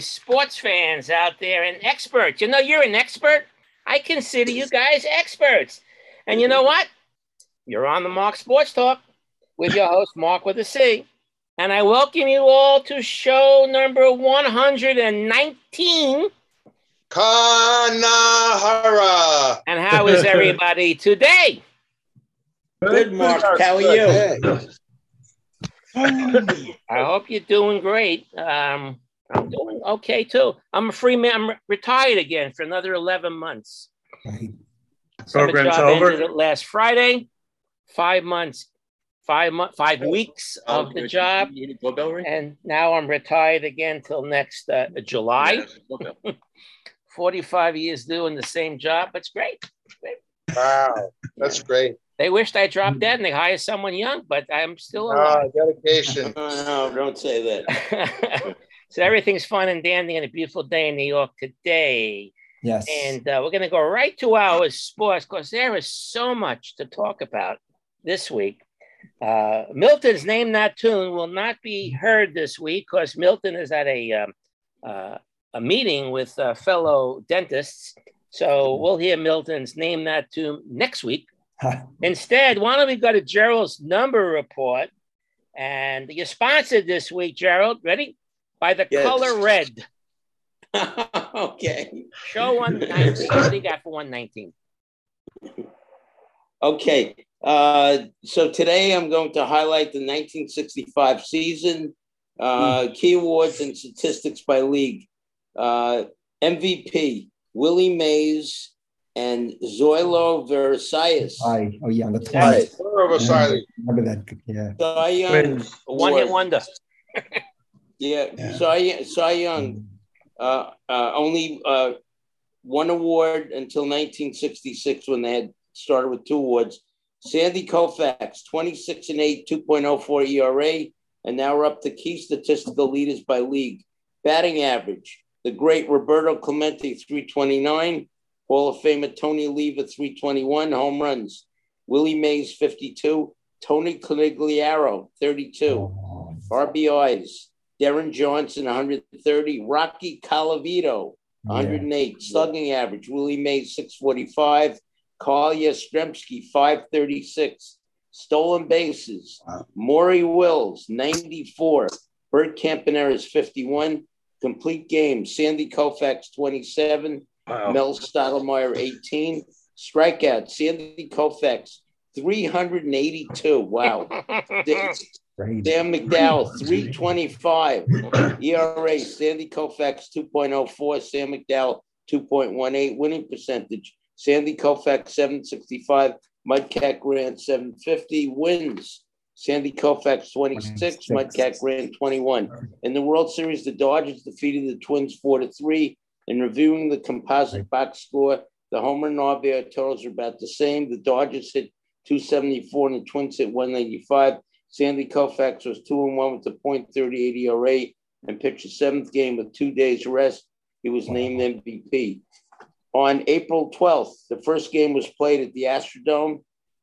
all my sports fans out there and experts. You know, you're an expert. I consider you guys experts. And you know what? You're on the Mark Sports Talk with your host, Mark with a C. And I welcome you all to show number 119. Kanahara. And how is everybody today? Good, Mark. How are you? I hope you're doing great. Um, I'm doing okay too. I'm a free man. I'm retired again for another 11 months. Right. Program's job over? ended last Friday. Five months, five month, five weeks of the job, You need doorbell ring? and now I'm retired again till next uh, July. Yeah, 45 years doing the same job. It's great. Wow, that's great. They wished I dropped dead and they hired someone young, but I'm still Ah, alive. dedication. Oh, no, don't say that. so everything's fun and dandy and a beautiful day in New York today. Yes. And uh, we're going to go right to our sports because there is so much to talk about this week. Uh, Milton's Name That Tune will not be heard this week because Milton is at a, um, uh, a meeting with uh, fellow dentists. So we'll hear Milton's Name That Tune next week. Instead, why don't we go to Gerald's number report? And you're sponsored this week, Gerald. Ready? By the Yes. color red. okay. Show 119. what do you got for 119? Okay. Uh, so today I'm going to highlight the 1965 season, uh, key awards and statistics by league. Uh, MVP, Willie Mays and Zoilo Versalles. Hi. Oh yeah, on the Right. 20th. We're of Siley. Remember that? Yeah. Cy Young Twins. One hit wonder. Yeah, Yeah. Cy, Cy Young. uh, uh, only uh, one award until 1966 when they had started with two awards. Sandy Koufax, 26 and 8, 2.04 ERA, and now we're up to key statistical leaders by league. Batting average, the great Roberto Clemente, 329, Hall of Famer Tony Oliva, 321, home runs. Willie Mays, 52, Tony Conigliaro, 32. Oh, RBIs, Deron Johnson, 130. Rocky Colavito, 108. Slugging average, Willie Mays, 645. Carl Yastrzemski, 536. Stolen bases, Wow. Maury Wills, 94. Bert Campaneris, 51. Complete games, Sandy Koufax, 27. Wow. Mel Stottlemyre, 18. Strikeouts, Sandy Koufax, 382. Wow. Dan McDowell, 325. ERA, Sandy Koufax, 2.04. Sam McDowell, 2.18. Winning percentage, Sandy Koufax, 765. Mudcat Grant, 750. Wins, Sandy Koufax, 26. 26. Mudcat Grant, 21. In the World Series, the Dodgers defeated the Twins 4 to 3. In reviewing the composite box score, the Homer and RBI totals are about the same. The Dodgers hit 274 and the Twins hit 195. Sandy Koufax was 2 and 1 with the .38 ERA and pitched the seventh game with two days rest. He was named MVP. On April 12th, the first game was played at the Astrodome.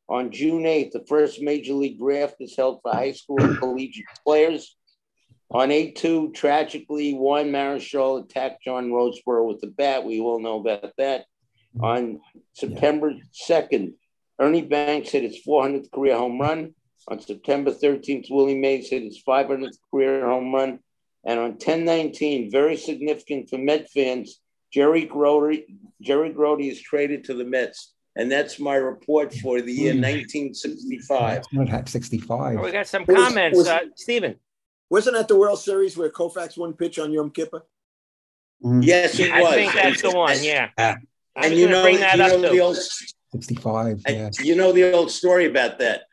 On June 8th, the first major league draft is held for high school and collegiate players. On 8-2, tragically, Juan Marichal attacked John Roseboro with a bat. We all know about that. On September 2nd, Ernie Banks hit his 400th career home run. On September 13th, Willie Mays hit his 500th career home run. And on 10-19, very significant for Met fans, Jerry Grote, Jerry Grote is traded to the Mets. And that's my report for the year 1965. Not 65. Oh, we got some comments. was- uh, Stephen. Wasn't that the World Series where Koufax won pitch on Yom Kippur? Mm, Yes, it was. I think that's the one. Yeah. Yeah. And you know, bring you up know the old, 65. Yeah. you know the old story about that.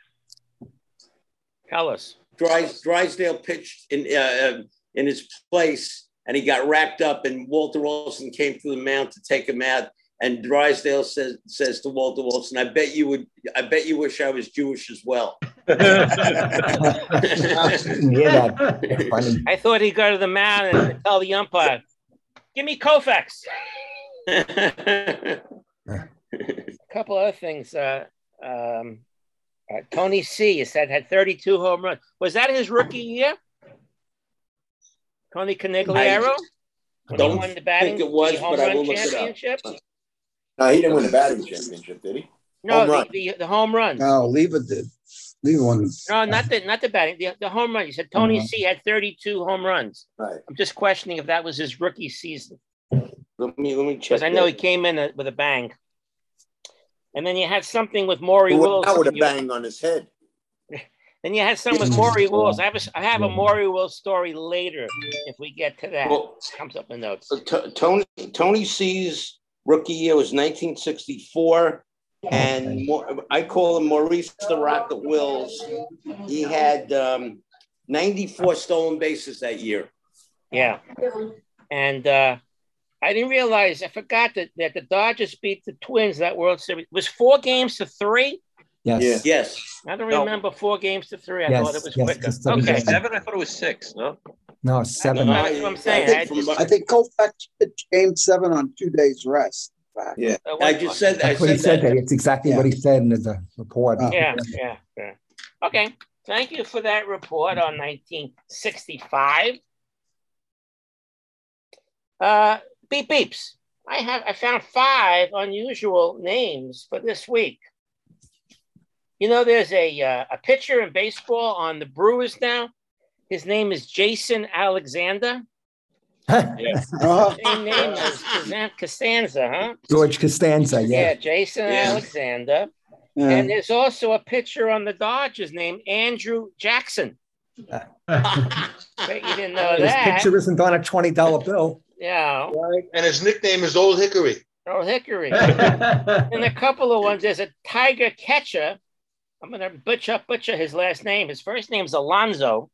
Tell us. Drys, Drysdale pitched in uh, in his place, and he got racked up. And Walter Wilson came to the mound to take him out. And Drysdale says says to Walter Wilson, "I bet you would. I bet you wish I was Jewish as well." Didn't hear that. Funny. I thought he'd go to the mound and tell the umpire, give me Koufax. A couple other things. Uh, um, uh, Tony C. You said had 32 home runs. Was that his rookie year? Tony Conigliaro? When he don't won the batting, think it was, the home but I run will look it up. championship? No, he didn't win the batting championship, did he? No, the, the, the home runs. No, leave it, did. Leave one. No, not the not the batting. The, the home run. You said Tony Mhm. C had 32 home runs. Right. I'm just questioning if that was his rookie season Let me let me check. because I know he came in a, with a bang. And then you had something with Maury Who Wills. went would with a You- bang on his head. Then you had some with Yeah. Maury Wills. I have a, I have a Yeah. Maury Wills story later if we get to that. Well, Comes up in notes. Uh, T- Tony Tony C's rookie year was 1964, and Okay. Mo- I call him Maurice the Rocket Wills. He had um, 94 stolen bases that year. Yeah. And uh, I didn't realize, I forgot that, that the Dodgers beat the Twins that World Series. It was four games to three. Yes. Yes, I don't No. remember four games to three. I Yes, thought it was yes, quicker. just double Okay. Seven? I thought it was six. No. No, seven. That's what I'm saying. I I think just- from- I think Koufax pitched game seven on two days rest. Yeah. Uh, I just said I That's what he said said that. It's exactly what he said in the report. Yeah, yeah, yeah. Okay. Thank you for that report on 1965. Uh, beep beeps. I have I found five unusual names for this week. You know, there's a uh, a pitcher in baseball on the Brewers now. His name is Jason Alexander. Uh, Same name as Kazan- Costanza, huh? George Costanza, Yeah, yeah. Jason Yeah. Alexander. yeah. And there's also a pitcher on the Dodgers named Andrew Jackson. Bet you didn't know His that. picture isn't on a twenty dollar bill. Yeah, Right. And his nickname is Old Hickory. Old Hickory. and a couple of ones. There's a Tiger catcher. I'm gonna butcher butcher his last name. His first name is Alonzo,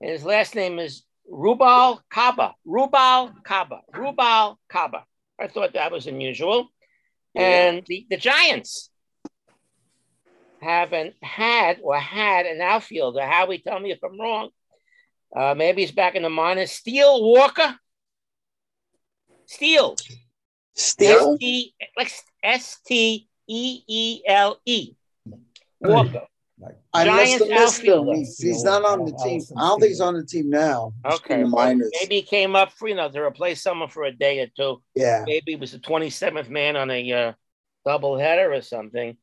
and his last name is Rubal Kaba. Rubal Kaba. Rubal Kaba. I thought that was unusual. And the, the Giants haven't had or had an outfielder. Howie, tell me if I'm wrong. Uh, maybe he's back in the minors. Steele Walker. Steele. Still? S T like S T E E L E. Walker. I must have missed him. outfielder. He's, he's not on the team. I don't think he's on the team now. He's Okay. the minors. maybe he came up for you know to replace someone for a day or two. Yeah. Maybe he was the 27th man on a uh, double header or something.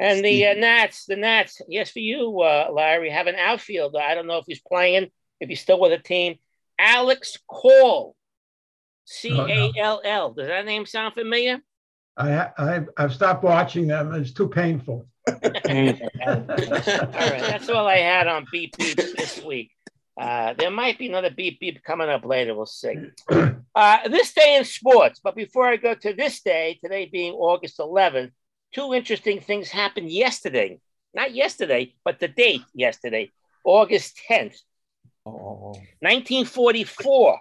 And the uh, Nats, the Nats, yes, for you, uh, Larry, have an outfielder. I don't know if he's playing, if he's still with the team. Alex Call, C A L L. Does that name sound familiar? I, I've, I've stopped watching them. It's too painful. All right, that's all I had on beep beep this week. Uh, there might be another beep beep coming up later. We'll see. Uh, this day in sports, but before I go to this day, today being August 11th, two interesting things happened yesterday. Not yesterday, but the date yesterday, August 10th, Oh, 1944.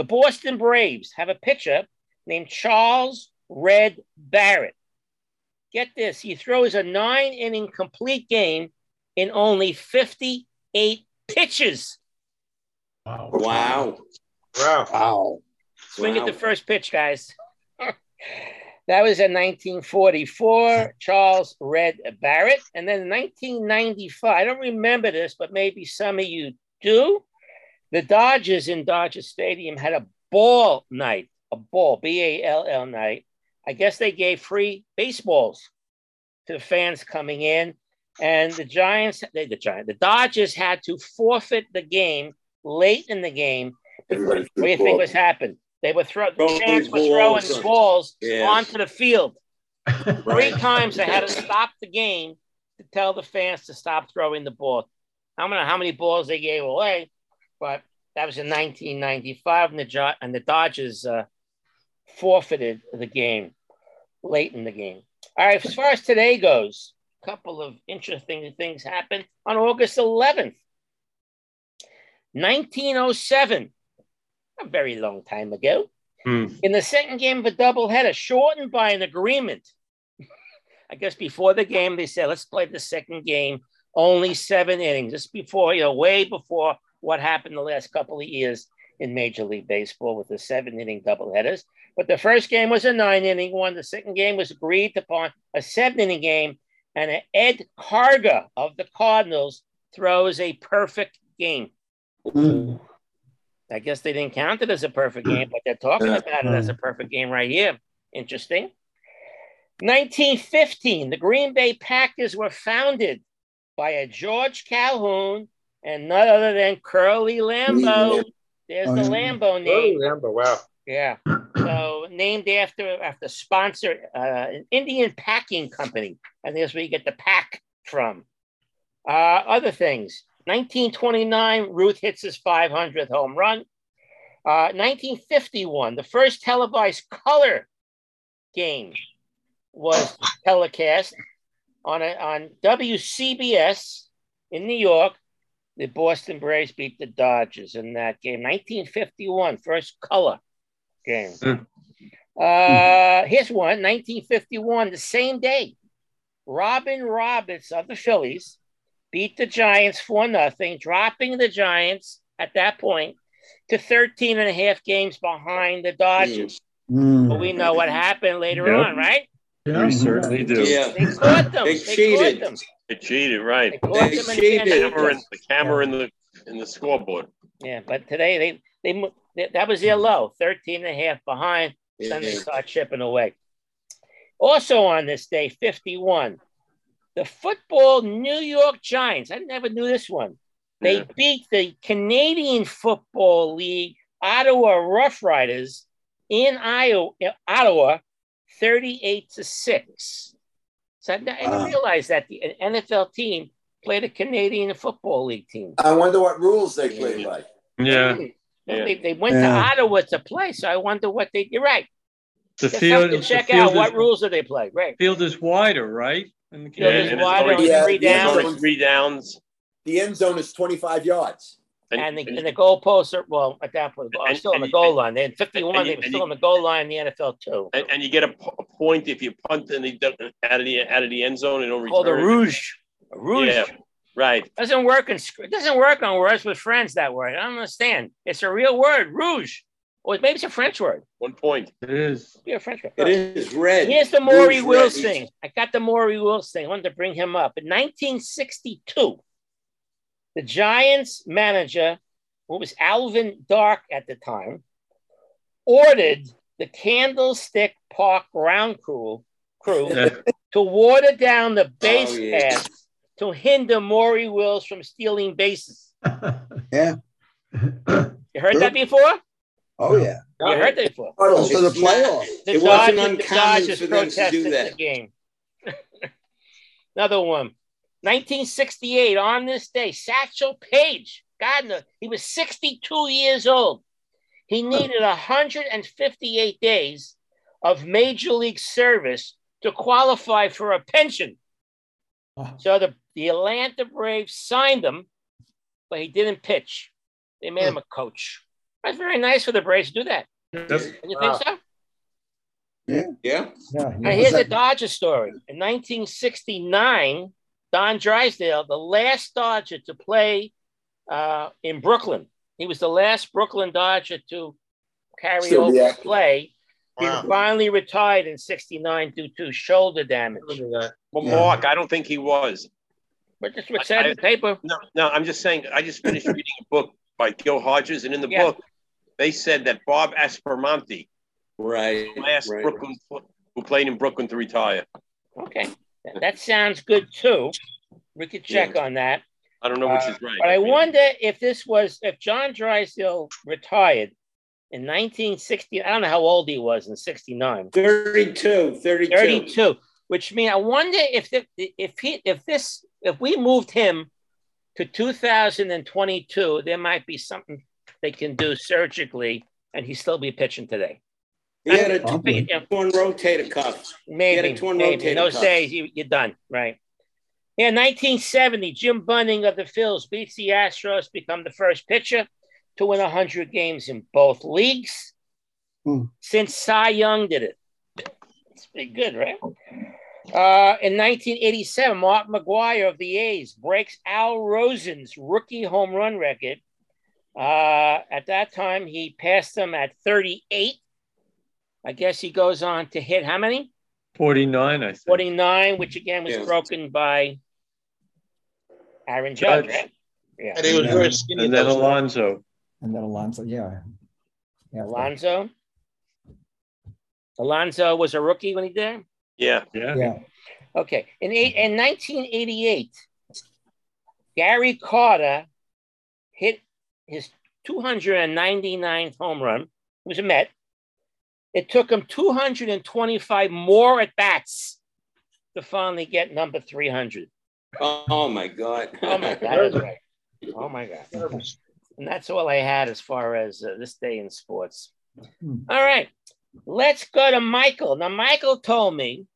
The Boston Braves have a pitcher named Charles Red Barrett. Get this, he throws a nine inning complete game in only 58 pitches. Wow. Wow. Wow. Wow. Swing at the first pitch, guys. that was in 1944, Charles Red Barrett. And then in 1995, I don't remember this, but maybe some of you do. The Dodgers in Dodger Stadium had a ball night, a ball, B A L L night. I guess they gave free baseballs to the fans coming in. And the Giants, they, the Giants, the Dodgers had to forfeit the game late in the game what do you think was happened? They were throw the Throwing fans were throwing balls. balls Yes. onto the field. Three times they had to stop the game to tell the fans to stop throwing the ball. I don't know how many balls they gave away, but that was in 1995, and the and the Dodgers uh, forfeited the game late in the game. All right, as far as today goes, a couple of interesting things happened on August 11th, 1907 a very long time ago. Hmm. In the second game of a doubleheader, shortened by an agreement. I guess before the game, they said, let's play the second game, only seven innings. Just before, you know, way before what happened the last couple of years in Major League Baseball with the seven inning doubleheaders. But the first game was a nine inning one. The second game was agreed upon a seven inning game. And Ed Karger of the Cardinals throws a perfect game. Mm. I guess they didn't count it as a perfect game, but they're talking about it as a perfect game right here. Interesting. 1915, the Green Bay Packers were founded by a George Calhoun and none other than Curly Lambeau. There's the yeah. Lambeau Oh, name. remember, wow. Yeah. So named after after sponsor uh, an Indian packing company, and there's where you get the pack from. Uh, other things. 1929, Ruth hits his 500th home run. Uh, 1951, the first televised color game was telecast on a, on WCBS in New York. The Boston Braves beat the Dodgers in that game. 1951, first color game. Hmm. Uh, here's one, 1951, the same day. Robin Roberts of the Phillies beat the Giants for nothing, dropping the Giants at that point to 13 and a half games behind the Dodgers. Mm. But we know what happened later Yep. on, right? Yeah. We certainly do. Yeah. They caught them. They They, cheated. caught them. They cheated, right? They They cheated. Camera in, the camera in the in the scoreboard. Yeah, but today they they mo- that that was their low, 13 and a half behind. Then they start chipping away. Also on this day, 51, the football New York Giants. I never knew this one. They Yeah. beat the Canadian Football League Ottawa Rough Riders in Iowa, Ottawa 38 to 6. So I didn't Wow. realize that the NFL team played a Canadian Football League team. I wonder what rules they play like. Yeah. Well, Yeah. They, they went Yeah. to Ottawa to play, so I wonder what they. You're right. The Just field, have to the check field out what rules do they play. Right. Field is wider, right? In the Field Yeah, is and wider only- on Yeah, three the end downs, three downs. The end zone is 25 yards. And the, and the goalposts are well at that point. I And- still on the goal line. They had 51. They you- were still on the goal line in the NFL too. And, and you get a, point if you punt in the out of the out of the end zone and don't return. Called a return. rouge. A rouge. Yeah. Right. Doesn't work in sc- it doesn't work on words with friends. That word. I don't understand. It's a real word, rouge. Or maybe it's a French word. One point. It is. Be a French word. It is red. Here's the Maury Rouge Wills thing. I got the Maury Wills thing. I wanted to bring him up. In 1962, the Giants manager, who was Alvin Dark at the time, ordered the Candlestick Park ground crew, crew Yeah. to water down the oh, base Oh, yeah. paths to hinder Maury Wills from stealing bases. Yeah. You heard that before? Oh, yeah. You heard that before? Oh, for the It's playoffs. The It wasn't Dodgers, the uncommon Dodgers for them to do that. the game. Another one. 1968, on this day, Satchel Paige, God, no, he was 62 years old. He needed 158 days of major league service to qualify for a pension. So the, the Atlanta Braves signed him, but he didn't pitch. They made him a coach. That's very nice for the Braves to do that. That's, You think so? Yeah. Yeah. And yeah. here's a Dodger story. In 1969, Don Drysdale, the last Dodger to play uh, in Brooklyn, he was the last Brooklyn Dodger to carry Still over be to play. He Wow. finally retired in 69 due to shoulder damage. well, Yeah. Mark, I don't think he was. But just what said in the paper. No, no, I'm just saying. I just finished reading a book by Gil Hodges, and in the Yeah. book, they said that Bob Aspromonte, Right. last right. Brooklyn who played in Brooklyn to retire. Okay. That- That sounds good too. We could check on that. I don't know which Uh, is right. But I wonder if this was if John Drysdale retired in 1960. I don't know how old he was in 69. 32. 32. 32, which means I wonder if the, if he if this if we moved him to 2022, there might be something they can do surgically, and he still be pitching today. He had a. Yeah, torn rotator cuff. maybe, He had a torn maybe. rotator those cuff. days you, you're done, right? Yeah, 1970, Jim Bunning of the Phils beats the Astros, become the first pitcher to win 100 games in both leagues Hmm. since Cy Young did it. It's pretty good, right? Uh, in 1987, Mark McGwire of the A's breaks Al Rosen's rookie home run record. Uh, at that time, he passed him at 38. I guess he goes on to hit how many? 49, I think. 49, which again was Yeah. broken by Aaron Judge. Judge. right? Yeah. And he was Yeah. very skinny. And then those- Alonso. And then Alonso, yeah. Yeah. Alonso. Alonso was a rookie when he did. Yeah. Yeah. Yeah. Okay. In eight in 1988, Gary Carter hit his 299th home run. He was a Met. It took him 225 more at bats to finally get number 300. Oh, oh my God. Oh my God, that's right. Oh my God. And that's all I had as far as uh, this day in sports. Hmm. All right, let's go to Michael. Now, Michael told me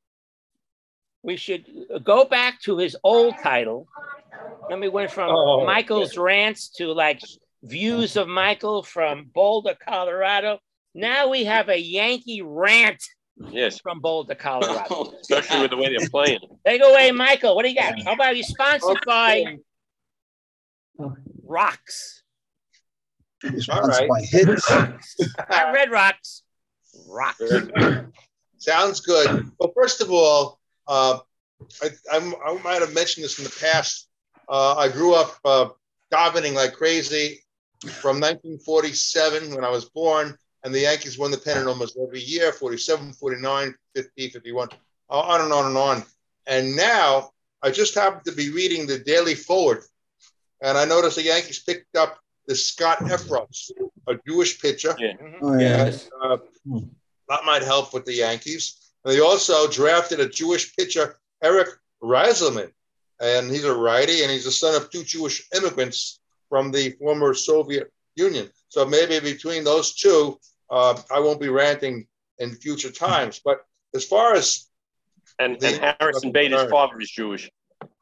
we should go back to his old title. Then we went from Oh, Michael's rants to like views of Michael from Boulder, Colorado. Now we have a Yankee rant Yes. from Boulder, Colorado. Especially with the way they're playing. Take away, Michael. What do you got? How about you sponsored by Rocks? All right. By hits. Not Red Rocks. Rocks. Sounds good. Well, first of all, uh, I, I'm, I might have mentioned this in the past. Uh, I grew up uh, davening like crazy from 1947 when I was born, and the Yankees won the pennant almost every year 47, 49, 50, 51, uh, on and on and on. And now I just happened to be reading the Daily Forward, and I noticed the Yankees picked up the Scott Effross, a Jewish pitcher. Yeah. Oh, yeah. Yes. Uh, that might help with the Yankees. And They also drafted a Jewish pitcher, Eric Reyzelman, and he's a righty, and he's the son of two Jewish immigrants from the former Soviet Union. So maybe between those two, uh, I won't be ranting in future times. But as far as And, The- and Harrison Bader's father is Jewish.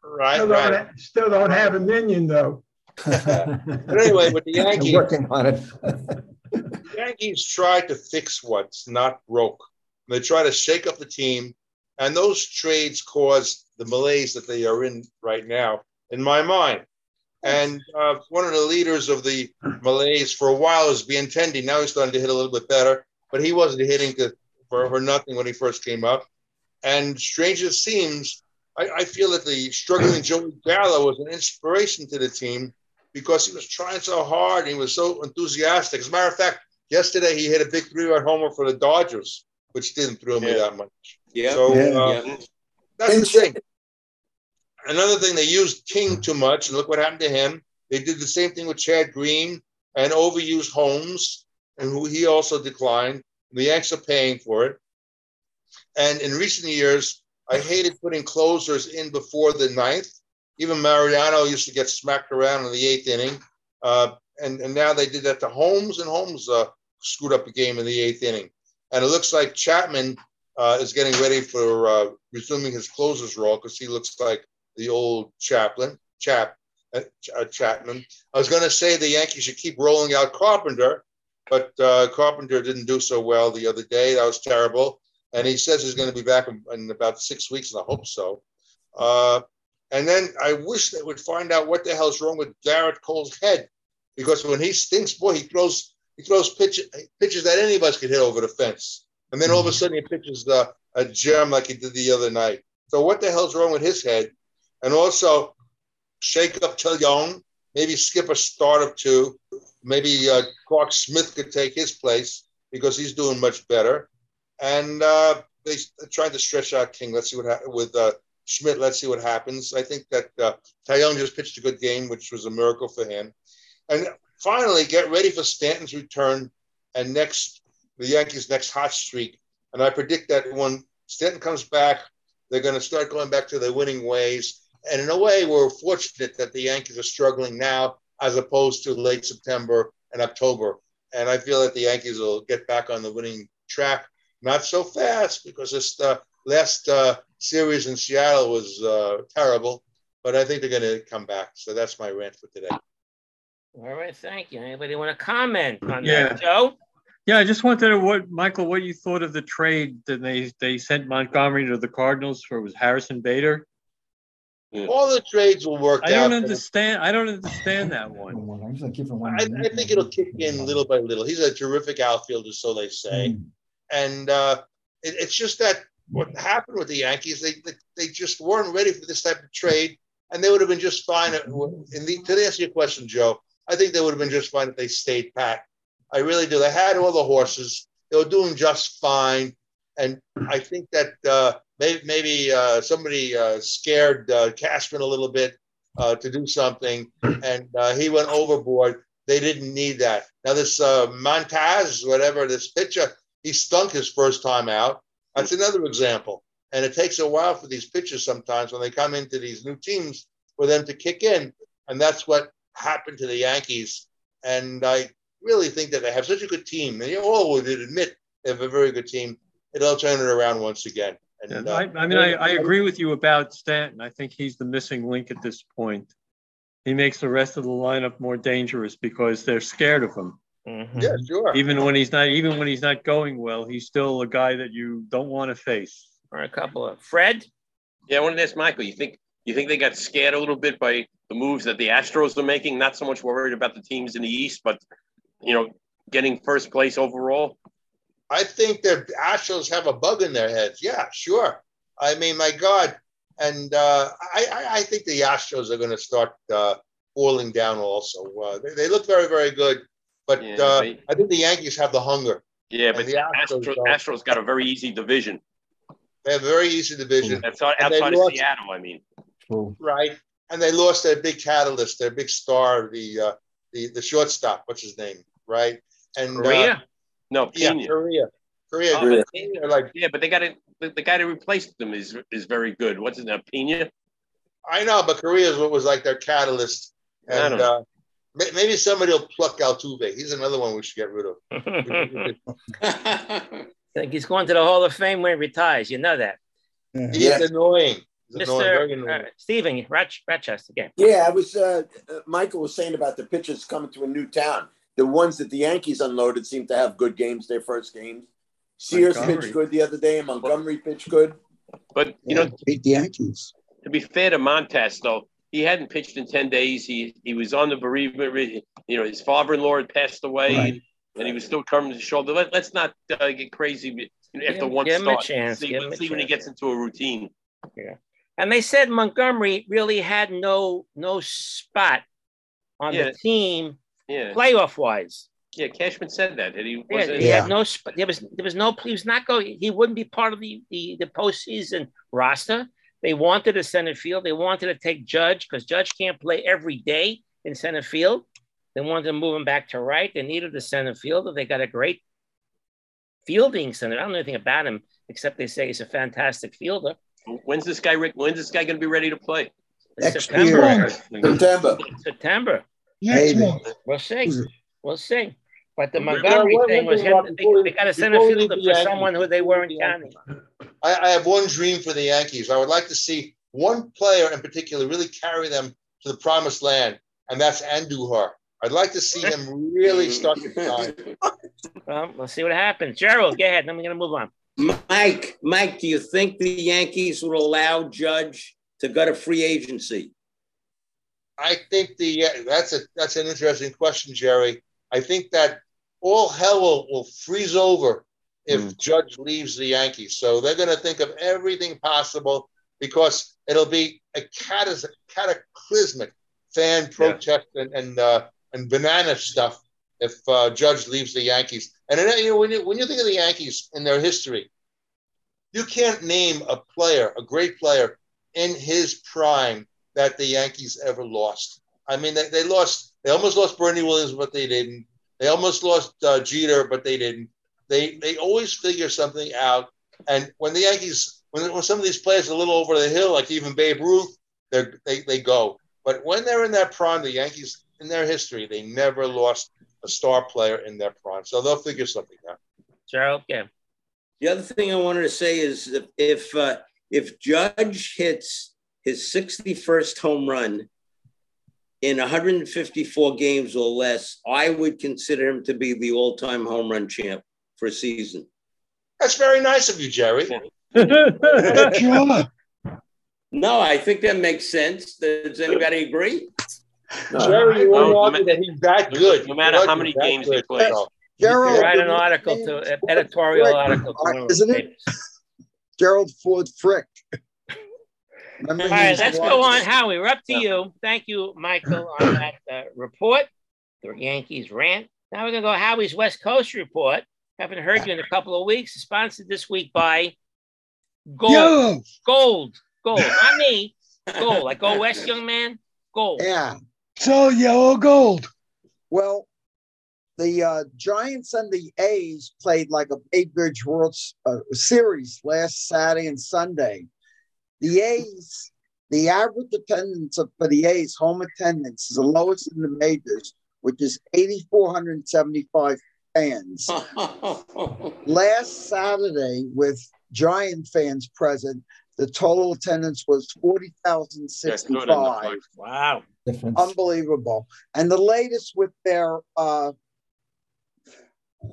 right, Still don't, still don't have a minion though. But anyway, with the Yankees, working on it. the Yankees tried to fix what's not broke. They try to shake up the team, and those trades caused the malaise that they are in right now, in my mind. And uh, one of the leaders of the malaise for a while was Benintendi. Now he's starting to hit a little bit better, but he wasn't hitting to, for, for nothing when he first came up. And strange as it seems, I, I feel that the struggling Joey Gallo was an inspiration to the team because he was trying so hard. And he was so enthusiastic. As a matter of fact, yesterday he hit a big three-run homer for the Dodgers, which didn't thrill me that much. Yeah. So Yeah. uh, Yeah. that's the thing. Another thing, they used King too much, and look what happened to him. They did the same thing with Chad Green and overused Holmes, and who he also declined. The Yanks are paying for it. And in recent years, I hated putting closers in before the ninth. Even Mariano used to get smacked around in the eighth inning. Uh, and, and now they did that to Holmes, and Holmes uh, screwed up a game in the eighth inning. And it looks like Chapman uh, is getting ready for uh, resuming his closer's role because he looks like the old chaplain, Chap, uh, uh, Chapman. I was going to say the Yankees should keep rolling out Carpenter, but uh, Carpenter didn't do so well the other day. That was terrible. And he says he's going to be back in, in about six weeks, and I hope so. Uh, and then I wish they would find out what the hell's wrong with Gerrit Cole's head, because when he stinks, boy, he throws he throws pitch, pitches that any of us could hit over the fence, and then all of a sudden he pitches the, a gem like he did the other night. So what the hell's wrong with his head? And also shake up Young, maybe skip a start or two. Maybe uh, Clarke Schmidt could take his place because he's doing much better. And uh, they tried to stretch out King. Let's see what with uh, Schmidt. Let's see what happens. I think that uh, Young just pitched a good game, which was a miracle for him. And finally, get ready for Stanton's return and next the Yankees' next hot streak. And I predict that when Stanton comes back, they're going to start going back to their winning ways. And in a way, we're fortunate that the Yankees are struggling now as opposed to late September and October. And I feel that the Yankees will get back on the winning track. Not so fast because this uh, last uh, series in Seattle was uh, terrible, but I think they're going to come back. So that's my rant for today. All right, thank you. Anybody want to comment on Yeah. that, Joe? Yeah, I just wanted to what Michael, what you thought of the trade that they they sent Montgomery to the Cardinals for was Harrison Bader. All the trades will work I don't out. understand. I don't understand that one. I'm just giving one. I, I think it'll kick in little by little. He's a terrific outfielder, so they say. And uh, it, it's just that what happened with the Yankees, they, they they just weren't ready for this type of trade, and they would have been just fine. At, in the, to answer your question, Joe, I think they would have been just fine if they stayed pat. I really do. They had all the horses. They were doing just fine. And I think that uh, maybe, maybe uh, somebody uh, scared uh, Cashman a little bit uh, to do something, and uh, he went overboard. They didn't need that. Now, this uh, Montas, whatever, this pitcher, he stunk his first time out. That's another example. And it takes a while for these pitchers sometimes when they come into these new teams for them to kick in. And that's what happened to the Yankees. And I really think that they have such a good team. And you all would admit they have a very good team. It'll turn it around once again. And, Yeah, uh, I, I mean, I, I agree with you about Stanton. I think he's the missing link at this point. He makes the rest of the lineup more dangerous because they're scared of him. Mhm. yeah, sure. Even when he's not, even when he's not going well, he's still a guy that you don't want to face. Or a couple of Fred. Yeah, I wanted to ask Michael. You think you think they got scared a little bit by the moves that the Astros are making? Not so much worried about the teams in the East, but you know, getting first place overall. I think the Astros have a bug in their heads. Yeah, sure. I mean, my God. And uh, I, I, I think the Astros are going to start uh, falling down also. Uh, they, they look very, very good. But Yeah, uh, they- I think the Yankees have the hunger. Yeah, but the the Astros Astros. Astros got a very easy division. They have a very easy division, That's out- And they outside of lost- Seattle. I mean, right? And they lost their big catalyst, their big star, the uh, the the shortstop. What's his name? Right? And uh, Correa. No, yeah, Pena. Correa. Correa. Oh, but- They're like Yeah, but they got it. The, the guy that replaced them is is very good. What's his name? Pena. I know, but Correa is what was like their catalyst. And uh, maybe somebody will pluck Altuve. He's another one we should get rid of. I think he's going to the Hall of Fame when he retires. You know that. He's Yeah. annoying. He's annoying, Mr. annoying. Uh, Stephen Roch- Rochester again. Yeah, I was. Uh, uh, Michael was saying about the pitchers coming to a new town. The ones that the Yankees unloaded seem to have good games. Their first games. Sears Montgomery. pitched good the other day, and Montgomery pitched good. But you Yeah, know, beat the Yankees. to be fair to Montas, though, he hadn't pitched in ten days. He he was on the bereavement. You know, his father-in-law had passed away, Right. and he was still coming to the shoulder. Let, let's not uh, get crazy you know, after Give- one give him a start. chance, See, give him a see when he gets into a routine. Yeah, and they said Montgomery really had no no spot on Yeah. the team Yeah, playoff wise. yeah. Cashman said that. That he Yeah, wasn't. he Yeah. had no. There was there was no. He was not going. He wouldn't be part of the the, the postseason roster. They wanted a center field. They wanted to take Judge because Judge can't play every day in center field. They wanted to move him back to right. They needed a center fielder. They got a great fielding center. I don't know anything about him except they say he's a fantastic fielder. When's this guy? Rick? When's this guy going to be ready to play? Next September. year. September. September. Next Maybe. We'll see. Hmm. We'll see. But the Well, Montgomery one- thing was thing, him. Rob, They, they got a center before we leave fielder for Yankees- someone who they weren't the counting. I, I have one dream for the Yankees. I would like to see one player in particular really carry them to the promised land, and that's Andujar. I'd like to see him really start to shine. Well, we'll see what happens. Gerald, go ahead. Then we're going to move on. Mike, Mike, do you think the Yankees would allow Judge to go to free agency? I think the that's a that's an interesting question, Jerry. I think that all hell will, will freeze over if Judge leaves the Yankees. So they're going to think of everything possible because it'll be a catas- cataclysmic fan protest and and, uh, and banana stuff if uh, Judge leaves the Yankees. And you know, when you when you think of the Yankees in their history, you can't name a player, a great player in his prime that the Yankees ever lost. I mean, they, they lost. They almost lost Bernie Williams, but they didn't. They almost lost uh, Jeter, but they didn't. They they always figure something out. And when the Yankees, when, when some of these players are a little over the hill, like even Babe Ruth, they they they go. But when they're in their prime, the Yankees in their history, they never lost a star player in their prime. So they'll figure something out. Gerald, yeah. The other thing I wanted to say is if if, uh, if Judge hits his 61st home run in 154 games or less, I would consider him to be the all-time home run champ for a season. That's very nice of you, Jerry. Good job. No, I think that makes sense. Does anybody agree? Uh, Jerry, you No, won't argue that he's that good. no matter how many that games he good. plays. So, Gerald, Write an article name- to editorial Frick. article. To one Isn't it? papers. Gerald Ford Frick. Remember All he right, was let's one- go on. Howie, we're up to you. Thank you, Michael, on that uh, report. the Yankees rant. Now we're gonna go Howie's West Coast report. Haven't heard you in a couple of weeks. Sponsored this week by Gold. Yo! Gold. Gold. Not me. Gold. Like go West, young man. Gold. Yeah. So yellow gold. Well, the uh, Giants and the A's played like a Bay Bridge World uh, Series last Saturday and Sunday. The A's, the average attendance of, for the A's home attendance is the lowest in the majors, which is 8,475 fans. last Saturday, with Giant fans present, the total attendance was Yes, 40,065. Wow. Difference. Unbelievable. And the latest with their uh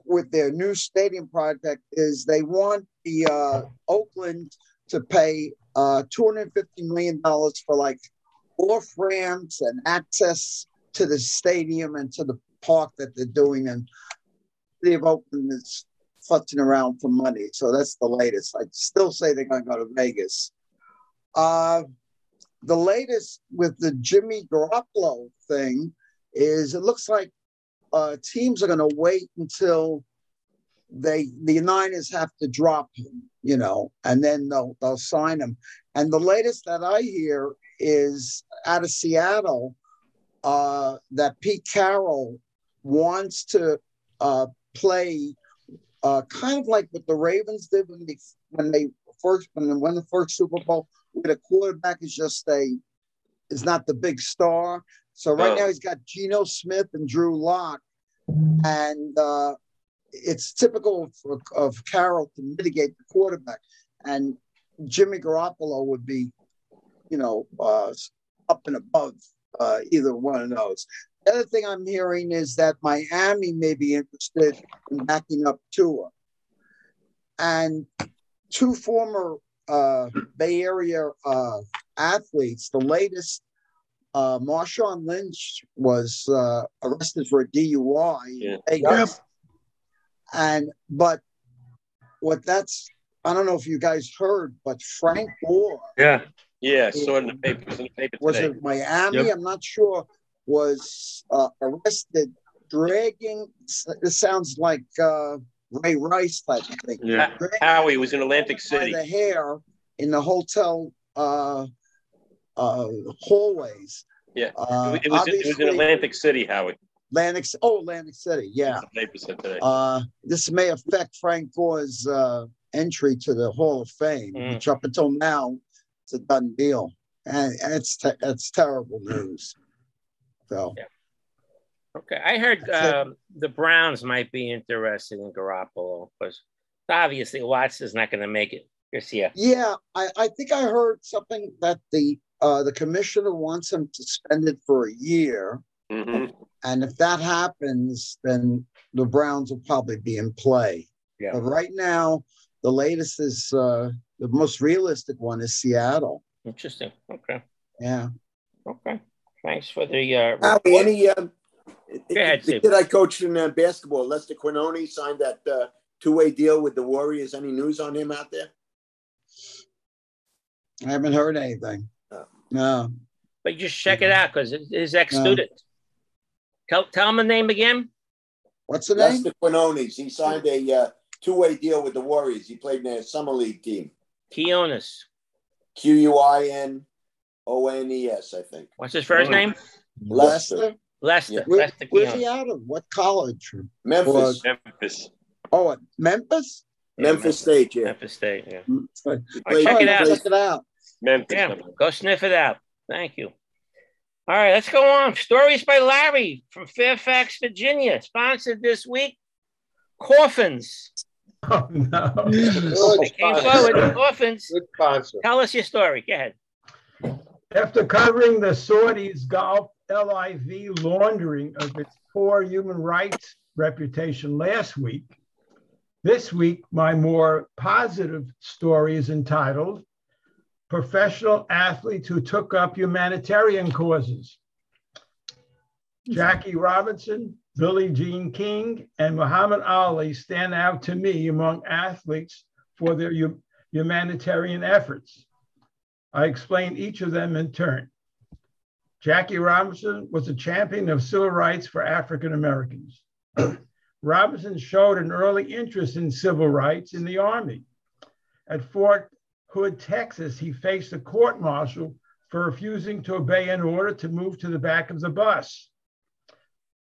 with their new stadium project is they want the uh Oakland to pay uh 250 million dollars for like off ramps and access to the stadium and to the park that they're doing and the of Oakland is futzing around for money. So that's the latest. I still say they're gonna go to Vegas. Uh the latest with the Jimmy Garoppolo thing is it looks like uh, teams are going to wait until they the Niners have to drop him, you know, and then they'll they'll sign him. And the latest that I hear is out of Seattle uh, that Pete Carroll wants to uh, play uh, kind of like what the Ravens did when they when they first when they won the first Super Bowl, where the quarterback is just a is not the big star. So right Oh. now he's got Geno Smith and Drew Lock, and uh, it's typical of, of Carroll to mitigate the quarterback. And Jimmy Garoppolo would be, you know, uh, up and above uh, either one of those. The other thing I'm hearing is that Miami may be interested in backing up Tua. And two former uh, Bay Area uh, athletes, the latest, uh, Marshawn Lynch was uh, arrested for a DUI Yeah. in Vegas. And, but what that's, I don't know if you guys heard, but Frank Gore Yeah. Yeah, saw it in the papers. In the paper was today. it Miami? Yep. I'm not sure. Was uh, arrested dragging. This sounds like uh, Ray Rice type of thing. Yeah. Dragging Howie was in Atlantic City. the hair in the hotel uh, uh, hallways. Yeah. Uh, it, was, it was in Atlantic City, Howie. Atlantic. Oh, Atlantic City. Yeah. The paper said today. Uh, this may affect Frank Gore's uh, entry to the Hall of Fame, Mm. which up until now it's a done deal, and, and it's te- it's terrible news. So Okay, I heard um, the Browns might be interested in Garoppolo because obviously Watson's not going to make it this year. yeah, I, I think I heard something that the uh, the commissioner wants him suspended for a year, hmm and if that happens, then the Browns will probably be in play. Yeah. But right now, the latest is uh, the most realistic one is Seattle. Interesting. Okay. Yeah. Okay. Thanks for the. Uh, Howie, any um, ahead, the Steve. kid I coached in uh, basketball, Lester Quinoni, signed that uh, two-way deal with the Warriors. Any news on him out there? I haven't heard anything. Oh. No. but just check it out because his ex student. Tell, tell him the name again. What's the name? Lester Quinones. He signed a uh, two-way deal with the Warriors. He played in their summer league team. Keonis. Q U I N O N E S, I think. What's his first Oh. name? Lester, Lester. Yeah. Where, Lester where's he out of? What college? Memphis, Memphis. Oh, at Memphis? Yeah, Memphis State. Yeah, Memphis State. Yeah. He All right, played- check it out. Check it out. Memphis. Yeah, go sniff it out. Thank you. All right, let's go on. Stories by Larry from Fairfax, Virginia. Sponsored this week. Coffins. Oh, no. Good They came forward. Coffins. Good sponsor. Tell us your story. Go ahead. After covering the Saudis Gulf LIV laundering of its poor human rights reputation last week, this week my more positive story is entitled Professional Athletes Who Took Up Humanitarian Causes. Jackie Robinson, Billie Jean King, and Muhammad Ali stand out to me among athletes for their hu- humanitarian efforts. I explain each of them in turn. Jackie Robinson was a champion of civil rights for African Americans. Robinson showed an early interest in civil rights in the Army. At Fort Hood, Texas, he faced a court martial for refusing to obey an order to move to the back of the bus,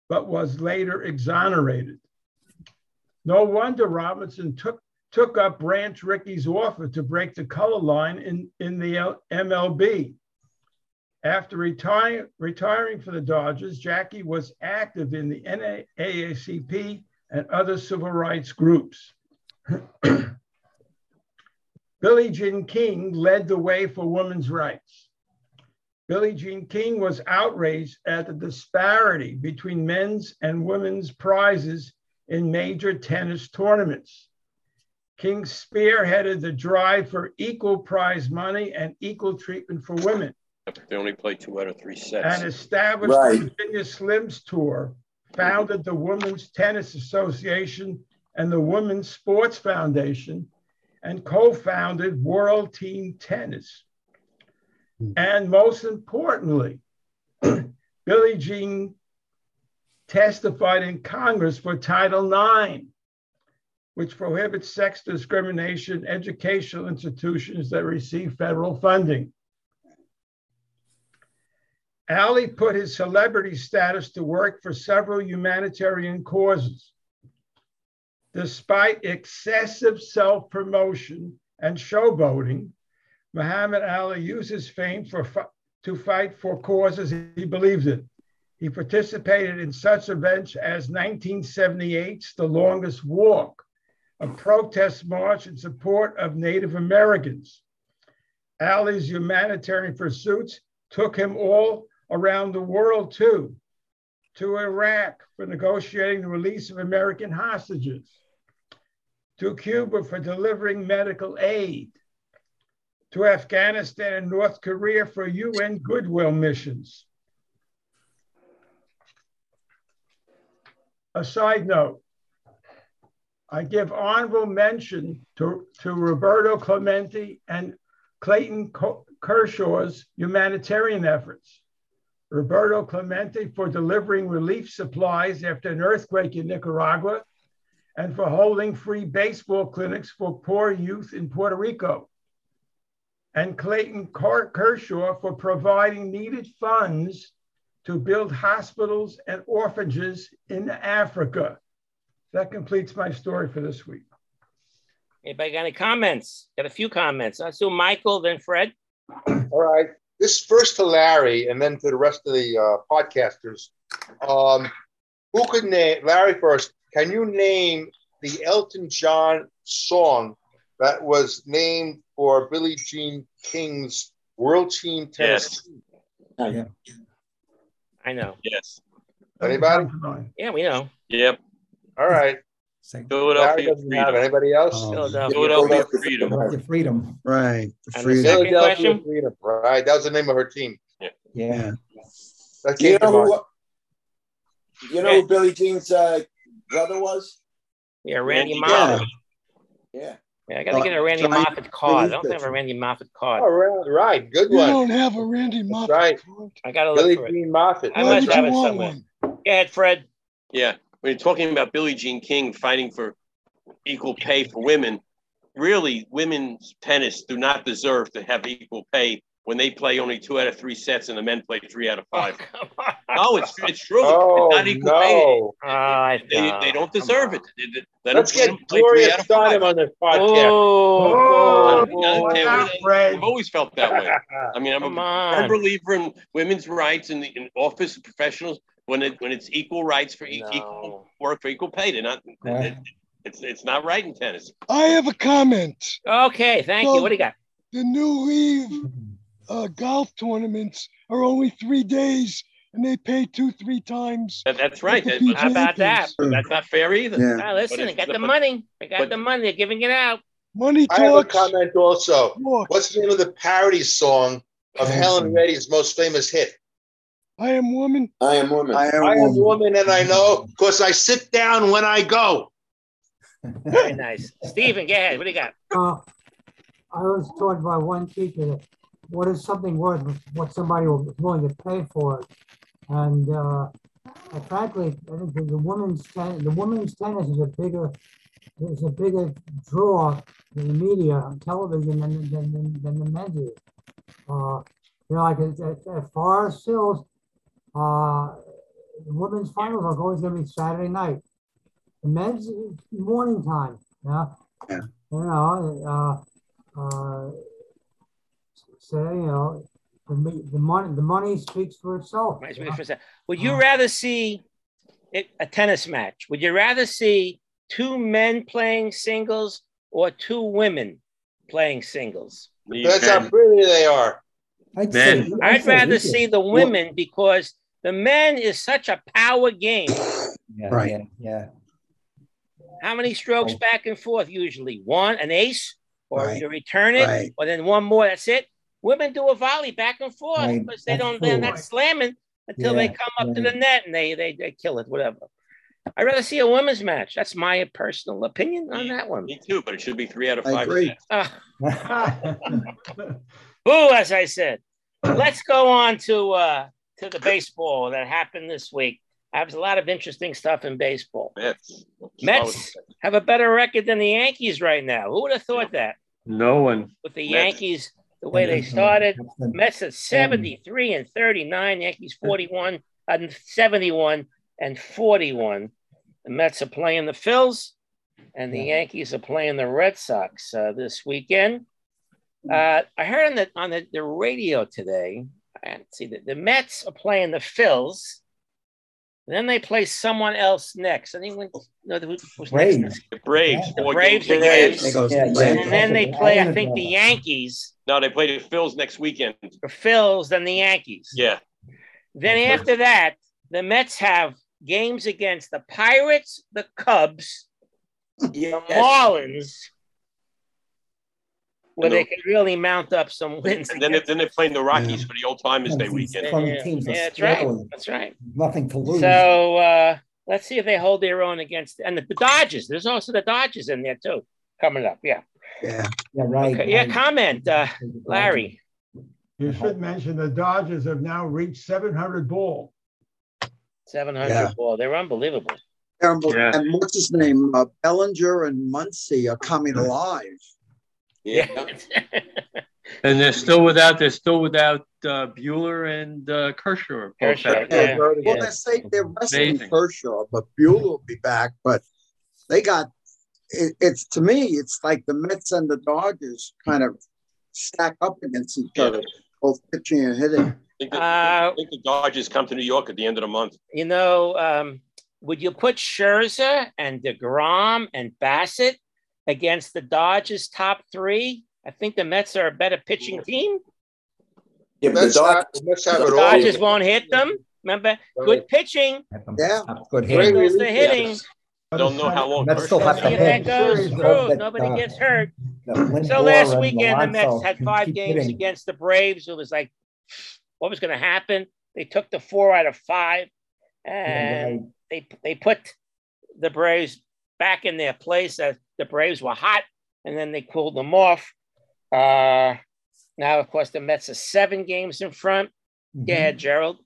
but was later exonerated. No wonder Robinson took, took up Branch Rickey's offer to break the color line in, in the MLB. After retire, retiring from the Dodgers, Jackie was active in the NAACP and other civil rights groups. Billie Jean King led the way for women's rights. Billie Jean King was outraged at the disparity between men's and women's prizes in major tennis tournaments. King spearheaded the drive for equal prize money and equal treatment for women. They only play two out of three sets. And established Right. the Virginia Slims Tour, founded the Women's Tennis Association and the Women's Sports Foundation, and co-founded World Team Tennis. Hmm. And most importantly, Billie Jean testified in Congress for Title IX, which prohibits sex discrimination in educational institutions that receive federal funding. Ali put his celebrity status to work for several humanitarian causes. Despite excessive self promotion and showboating, Muhammad Ali uses fame for, to fight for causes he believes in. He participated in such events as 1978's The Longest Walk, a protest march in support of Native Americans. Ali's humanitarian pursuits took him all around the world, too, to Iraq for negotiating the release of American hostages, to Cuba for delivering medical aid, to Afghanistan and North Korea for UN goodwill missions. A side note, I give honorable mention to, to Roberto Clemente and Clayton Kershaw's humanitarian efforts. Roberto Clemente for delivering relief supplies after an earthquake in Nicaragua and for holding free baseball clinics for poor youth in Puerto Rico. And Clayton Kershaw for providing needed funds to build hospitals and orphanages in Africa. That completes my story for this week. Anybody got any comments? Got a few comments. Let's do Michael, then Fred. All right. This first to Larry and then to the rest of the uh, podcasters. Um, who could name, Larry first, can you name the Elton John song that was named for Billie Jean King's World Team Tennis? Yes. I know. Yes. Anybody? Yeah, we know. Yep. All right. Say- Larry Philadelphia doesn't have Freedom. Anybody else? Oh. Philadelphia. Philadelphia Freedom. Your freedom. Right. The And the second Philadelphia question? Freedom. Right. That was the name of her team. Yeah. That Do you came to know who? You know who Billie Jean's uh, brother was? Yeah, Randy Randy Moffitt. Yeah. Yeah, I got to Uh, get a Randy Johnny Moffitt card. I don't have a. Randy Moffitt Oh, card. right, right. Good one. You don't have a Randy Moffitt right. card. I got to Billie look for it. Jean Moffitt. I Why must have you it want somewhere. one? Go ahead, Fred. Yeah. When you're talking about Billie Jean King fighting for equal pay for women, really, women's tennis do not deserve to have equal pay when they play only two out of three sets and the men play three out of oh, five. Come on. No, it's it's true. Oh, ah, it's not equal no. Oh, I They, know. they don't deserve it. They- they- let Let's get them play three Gloria out of five. Steinem on this podcast. Oh, oh, oh, oh, I don't boy, care not what it is. Fred. I've always felt that way. I mean, I'm come a on. firm believer in women's rights and the in office of professionals when it when it's equal rights for e- equal work for equal pay. They're not. Yeah. it- it's it's not right in tennis. I have a comment. Okay, thank you. What do you got? The new Eve uh, golf tournaments are only three days, and they pay two, three times. That, that's right. That- How about that? That's not fair either. Yeah. Ah, listen, But they got the but- money. They got but- the money. They're giving it out. Money I have a comment also. Look, What's the name of the parody song of Helen Reddy's most famous hit? I am woman. I am woman. I am I am woman. woman and I know because I sit down when I go. Very nice. Stephen, go ahead. What do you got? Uh, I was taught by one teacher that what is something worth, what somebody was willing to pay for it. And, uh, frankly, I think the, the women's ten, the women's tennis is a bigger, is a bigger draw in the media on television than, than, than, than the men's is. Uh, you know, like at, at, at Forest Hills, uh, the women's finals are always going to be Saturday night. The men's morning time. Yeah. Yeah. You know, uh, uh, so you know, the, me- the money the money speaks for itself. Right, you wait know? for. Would you uh-huh. rather see it, a tennis match? Would you rather see two men playing singles or two women playing singles? That's how pretty they are. I'd Man. say, I'd say rather equal. see the women because the men is such a power game. Yeah, Right. Yeah, yeah. How many strokes Oh. back and forth usually? One, an ace, or Right. you return it, Right. or then one more. That's it. Women do a volley back and forth Right. because they That's don't. They're not slamming until they come up to the net and they they, they kill it. Whatever. I'd rather see a women's match. That's my personal opinion on that one. Me too, but it should be three out of I five. agree. Ah, boo, as I said. Let's go on to uh, to the baseball that happened this week. I have a lot of interesting stuff in baseball. Mets. Mets have a better record than the Yankees right now. Who would have thought that? No one. With the Mets. Yankees, the way they started, Mets at 73 and 39, Yankees 41 and 71 and 41. The Mets are playing the Phils, and the Yankees are playing the Red Sox uh, this weekend. Uh, I heard on the on the, the radio today. I see that the Mets are playing the Phils. Then they play someone else next. Anyone know who was Braves. next? The Braves. The four Braves games. again. There Yeah, the yeah. And then they play, I think, the Yankees, No, they play the Phils next weekend. the Phils, then the Yankees. Yeah. Then after that, the Mets have games against the Pirates, the Cubs, the Marlins, where they can really mount up some wins. And then, they- against- then they're playing the Rockies for the Old Timers Day weekend. Yeah, teams yeah, that's right. That's right. Nothing to lose. So uh, let's see if they hold their own against and the, the Dodgers. There's also the Dodgers in there too coming up. Yeah. Yeah. yeah, right. Okay. Yeah. Comment, uh, Larry. You should mention the Dodgers have now reached 700 ball. 700 Yeah. ball. They're unbelievable. Terrible. Yeah. And what's his name? Uh, Bellinger and Muncy are coming alive. Yeah. And they're still without, they're still without uh, Buehler and uh, Kershaw. Kershaw, back. yeah. Well, yeah. they say they're wrestling Amazing. Kershaw, but Buehler will be back. But they got it, it's to me, it's like the Mets and the Dodgers kind of stack up against each other, both pitching and hitting. I think, the, Uh, I think the Dodgers come to New York at the end of the month. You know, um, would you put Scherzer and DeGrom and Bassitt against the Dodgers' top three? I think the Mets are a better pitching team. Yeah, the Mets Dodgers, have, the Mets have The. Dodgers won't hit them. Remember, good pitching. Yeah. Good Great hit. The hitting. yes. I don't know how long. Mets still Kershaw- have to See that hit. goes through. that, Nobody uh, gets hurt. So last weekend, the Mets had five games hitting. against the Braves. It was like, what was going to happen? They took the four out of five, and right. they they put the Braves back in their place. As the Braves were hot, and then they cooled them off. Uh, now, of course, the Mets are seven games in front. Mhm. Yeah, Gerald.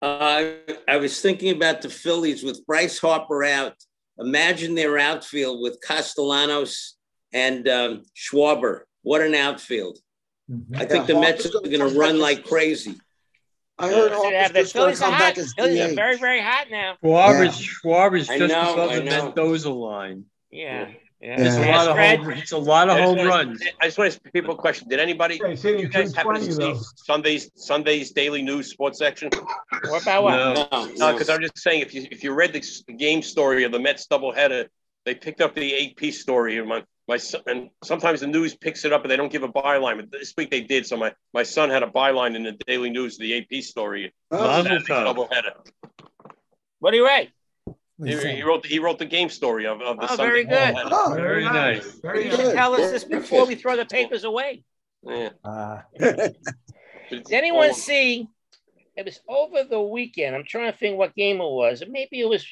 Uh, I was thinking about the Phillies with Bryce Harper out. Imagine their outfield with Castellanos and um, Schwarber. What an outfield. Mhm. I think the Yeah, Mets are gonna going to come run back like crazy. I heard Should Harper's the just going to Phillies are come hot. back as Phillies are DH. very, very hot now. Schwarber's, Schwarber's I just know, above I the know. Mendoza line. Yeah, yeah. It's a lot of Fred, home, it's a lot of home wanna- runs. I just want to ask people a question. Did anybody, Yeah, he's you guys happen to 220 see though. Sunday's Sunday's daily news sports section? what about what? No. No, No, no. because I'm just saying, if you if you read the, game story of the Mets doubleheader, they picked up the AP story. And my my son, and sometimes the news picks it up and they don't give a byline. But this week they did. So my my son had a byline in the daily news, the AP story. Oh, Mazel doubleheader. What do you write? He, he wrote he wrote the game story of, of the Oh, Sunday very good. Oh, Very nice. Very You should good. tell us this before we throw the papers away. Yeah. Uh, Did anyone all- see? It was over the weekend. I'm trying to think what game it was. Maybe it was.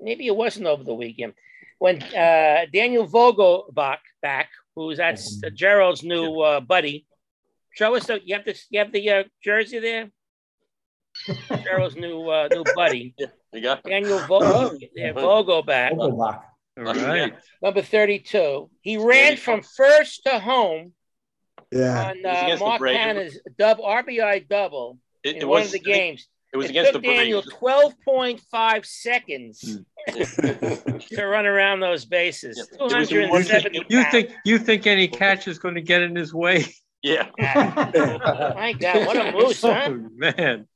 Maybe it wasn't over the weekend when uh, Daniel Vogelbach back, who's that's Gerald's new uh, buddy. show us the you have the you have the uh, jersey there. Cheryl's new uh, new buddy, You got Daniel Vogel. Yeah, Vogel back. Vogelbach. All right. Number 32. He ran from first to home Yeah. on was uh, against the Mark Canha's dub RBI double it, in it one was of the games. It was it against took the Daniel Braves. 12.5 seconds to run around those bases. Yeah, it was in 270 You pounds. think you think any catch is going to get in his way? Yeah. My God, what a moose, huh? Oh, man.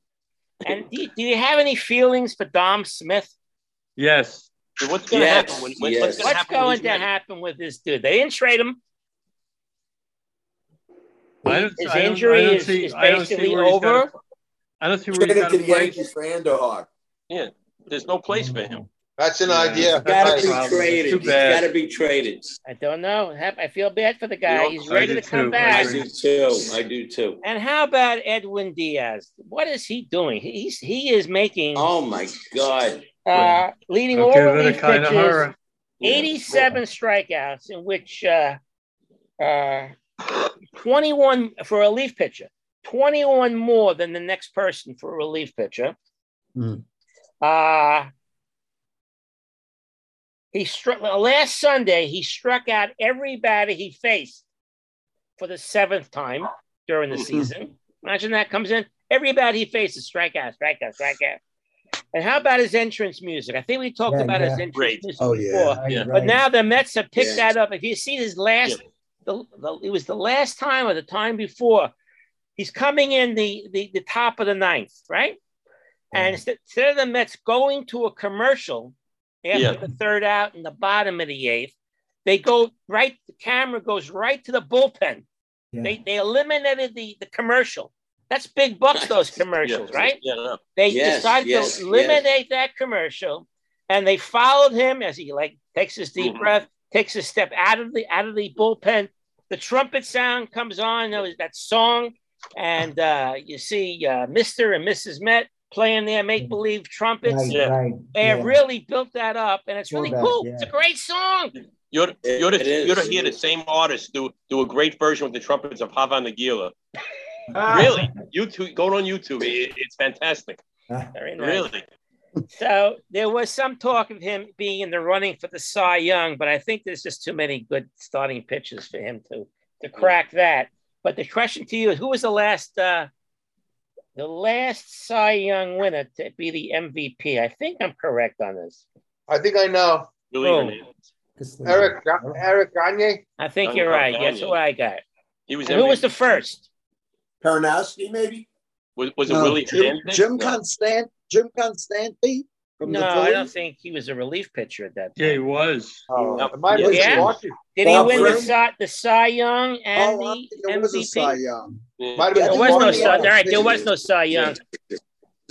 And do you, do you have any feelings for Dom Smith? Yes. So what's going to Yes, happen when, when yes. what's What's happen going he's to happen with this dude? They didn't trade him. I don't, His I don't- injury I don't is- see- is I don't see basically where over. gotta- I don't see where he's Trade him to to the play. Yankees for Andujar. There's no place for him. That's an Yeah. idea. Gotta be problem. traded. Too He's bad. gotta be traded. I don't know. I feel bad for the guy. He's ready to come too. I I do too. I do too. And how about Edwin Diaz? What is he doing? He's he is making Oh my God. uh, leading Don't all give it relief kind pitches, horror. 87 strikeouts, in which uh, uh, 21 for a relief pitcher, 21 more than the next person for a relief pitcher. Hmm. Uh, he struck last Sunday. He struck out every batter he faced for the seventh time during the Mhm. season. Imagine that comes in every batter he faces, strikeout, strikeout, strikeout. And how about his entrance music? I think we talked Yeah, about his entrance Great. music Oh, before. yeah. Yeah. But now the Mets have picked Yeah. that up. If you see his last, the, the, it was the last time or the time before, he's coming in the, the, the top of the ninth, right? And instead instead of the Mets going to a commercial after Yeah. the third out in the bottom of the eighth, they go right, the camera goes right to the bullpen. Yeah. They, they eliminated the, the commercial. That's big bucks, those commercials, Yeah. right? Yeah, no. They Yes, decided yes, to eliminate that commercial, and they followed him as he like takes his deep Mhm. breath, takes a step out of the out of the bullpen. The trumpet sound comes on. There was that song, and uh, you see uh, Mister and Mrs. Met playing their make believe trumpets. Right, Yeah. right. They yeah. really built that up, and it's really that, cool. yeah. It's a great song. You're, It- you ought to, you ought to hear the same artist do do a great version with the trumpets of Hava Nagila. Ah, Really, YouTube, go on YouTube. It, it's fantastic. Very nice. Really. So there was some talk of him being in the running for the Cy Young, but I think there's just too many good starting pitches for him to to crack that. But the question to you is, who was the last uh, the last Cy Young winner to be the MVP? I think I'm correct on this. I think I know. Really, Oh. Hernandez. Eric Eric Gagne. I think Oh, you're oh, right. okay. That's who I got. He was. Who was the first? Karanowski, maybe? Was, was it No, Willie Jim, Hernandez? Jim No. Constant, Jim Konstanty from No, the I don't think he was a relief pitcher at that Time. Yeah, he was. Oh, No. it might Yeah. Sparky. Did he Bob win the Grimm? Cy, the Cy Young and Oh, the think it was a Cy MVP? Young. Yeah. Might have Yeah, been There was no Sparky. Cy. All right, there was no Cy Young.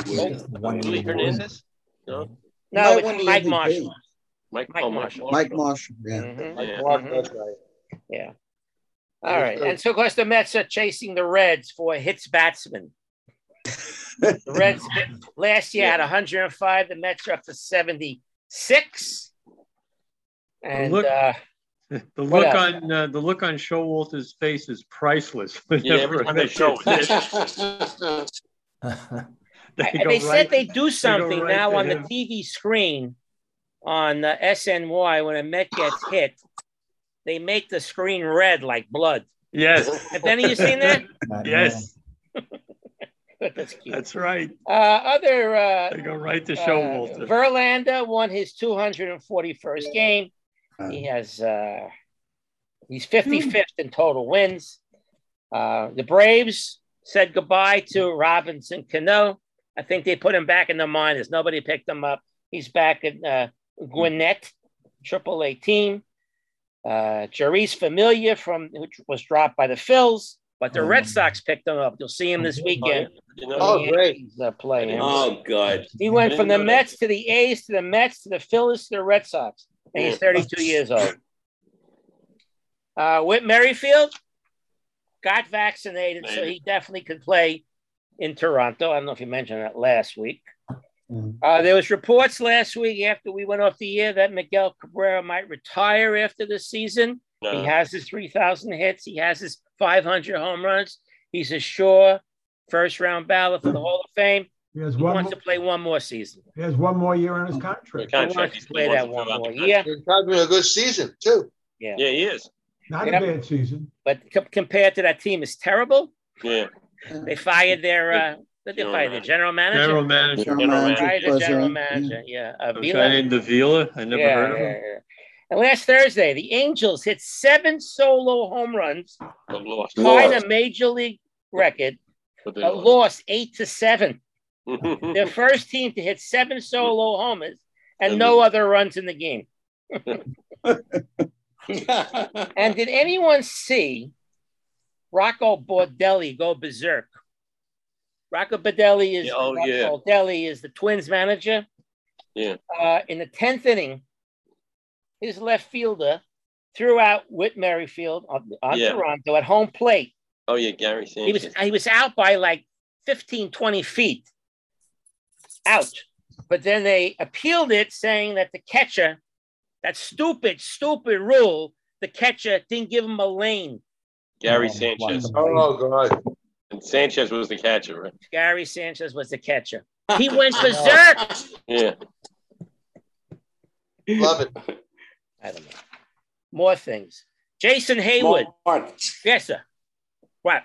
One Willie in- Hernandez? No. No, it's Mike MVP. Marshall. Mike, Mike oh, Marshall. Mike Marshall. Yeah. Mhm. Like Yeah. Mark, Mhm. that's right. Yeah. All right. And so, of course, the Mets are chasing the Reds for hits batsman. The Reds last year had 105. The Mets are up to 76. And Look- uh, The look on uh, the look on Showalter's face is priceless. Yeah, every time they show it. They I- they right- said they do something right now to on the. TV screen on the SNY when a Met gets hit. They make the screen red like blood. Yes, Have any of you seen that? Not yes, That's cute. that's right. Uh, other uh, They go right to Uh, Showalter. Verlander won his 241st game. He has uh, he's 55th in total wins. Uh, the Braves said goodbye to Robinson Cano. I think they put him back in the minors. Nobody picked him up. He's back in uh, Gwinnett, Triple A team. Uh, Jeurys Familia from which was dropped by the Phils, but the Red Sox picked him up. You'll see him this weekend. You Oh, great. Yankees, Uh, play him. Oh God. He went from the didn't that. Mets to the A's to the Mets to the Phillies to the Red Sox, and he's 32 years old. Uh, Whit Merrifield got vaccinated, so he definitely could play in Toronto. I don't know if you mentioned that last week. Mhm. Uh, there was reports last week after we went off the air that Miguel Cabrera might retire after the season. No. He has his 3,000 hits. He has his 500 home runs. He's a sure first round ballot for the Hall of Fame. He has He one, wants more- to play one more season. he has one more year on his contract. He Contract. wants He's to play wants that to one more the year. He's having a good season too. Yeah. Yeah, he is. Not a bad season. But co- compared to that team, is terrible. Yeah. They fired their uh, did they General fire their manager. general manager. General manager. General General manager, general manager. Yeah, A Avila. guy named Avila. I never yeah, heard of yeah, him. And last Thursday, the Angels hit seven solo home runs, tied a major league record, But but lost. lost eight to seven. Their first team to hit seven solo homers and no other runs in the game. And did anyone see Rocco Baldelli go berserk? Rocco Baldelli is oh, Rocco yeah. Baldelli is the Twins manager. Yeah. Uh, in the tenth inning, his left fielder threw out Whit Merrifield on, on Yeah. Toronto at home plate. Oh yeah, Gary Sanchez. He was Sanchez. he was out by like 15, 20 feet. Out. But then they appealed it, saying that the catcher, that stupid, stupid rule, the catcher didn't give him a lane. Gary Oh, Sanchez. wow. Oh God. And Sanchez was the catcher, right? Gary Sanchez was the catcher. He went berserk. Yeah. Love it. I don't know. More things. Jason Heyward. Mark, Yes, sir. What?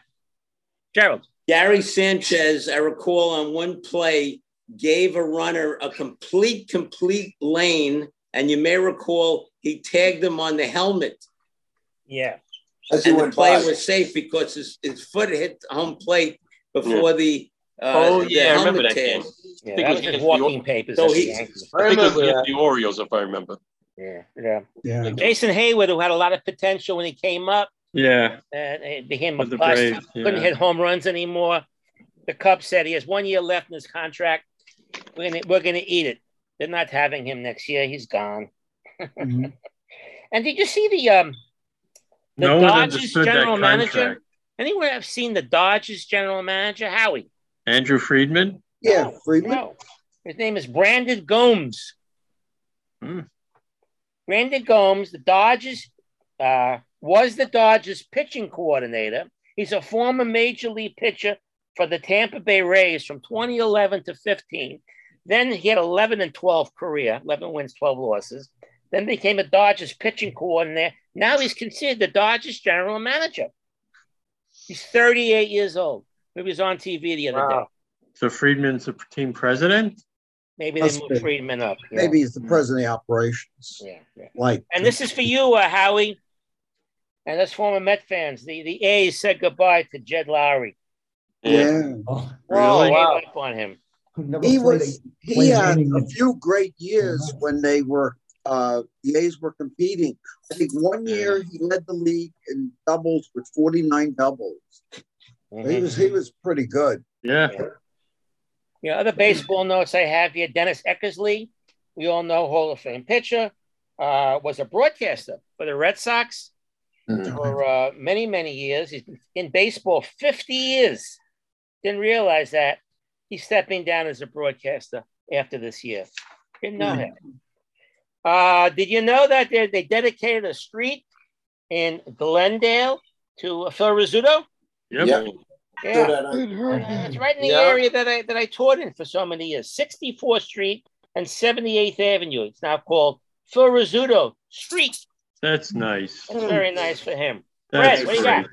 Gerald. Gary Sanchez, I recall on one play, gave a runner a complete, complete lane. And you may recall he tagged him on the helmet. Yeah. As he And the went player by. was safe because his, his foot hit home plate before the, uh, Oh, yeah, I remember that tag. game. Yeah, think that was was his the walking papers. So he- I I think it was that. the Orioles, if I remember. Yeah, yeah. Yeah. Jason Heyward, who had a lot of potential when he came up, Yeah. and it became a With the bust. Braves, Couldn't hit home runs anymore. The Cubs said he has one year left in his contract. We're gonna we're gonna eat it. They're not having him next year. He's gone. Mhm. And did you see the um the no Dodgers general manager? contract. Anyone have seen the Dodgers general manager? Howie? Andrew Friedman. Yeah, No, Freeman. No. His name is Brandon Gomes. Hmm. Brandon Gomes, the Dodgers, uh, was the Dodgers pitching coordinator. He's a former major league pitcher for the Tampa Bay Rays from 2011 to 15. Then he had 11 and 12 career, 11 wins, 12 losses. Then became a Dodgers pitching coordinator. Now he's considered the Dodgers general manager. He's 38 years old. He was on TV the other Wow. day. So Friedman's the team president. Maybe they Must moved. Friedman up. Yeah. Maybe he's the president of the operations. Yeah, yeah. Like, And this is for you, uh, Howie. And us former Met fans. The the A's said goodbye to Jed Lowrie. yeah. Oh, Really? wow. Up on him. never He was, he had a few great years when they were, uh, the A's were competing. I think one year he led the league in doubles with 49 doubles. He Mhm. was, he was pretty good. Yeah. You know, other baseball notes I have here Dennis Eckersley, we all know Hall of Fame pitcher, uh, was a broadcaster for the Red Sox for uh, many, many years. He's been in baseball 50 years. Didn't realize that. He's stepping down as a broadcaster after this year. Didn't know that. Uh, did you know that they, they dedicated a street in Glendale to Phil Rizzuto? Yep. Yeah. Yeah. That on. Uh. It's right in the Yeah. area that I that I taught in for so many years. 64th Street and 78th Avenue. It's now called Phil Rizzuto Street. That's nice. That's very nice for him. That's Fred, what do you got?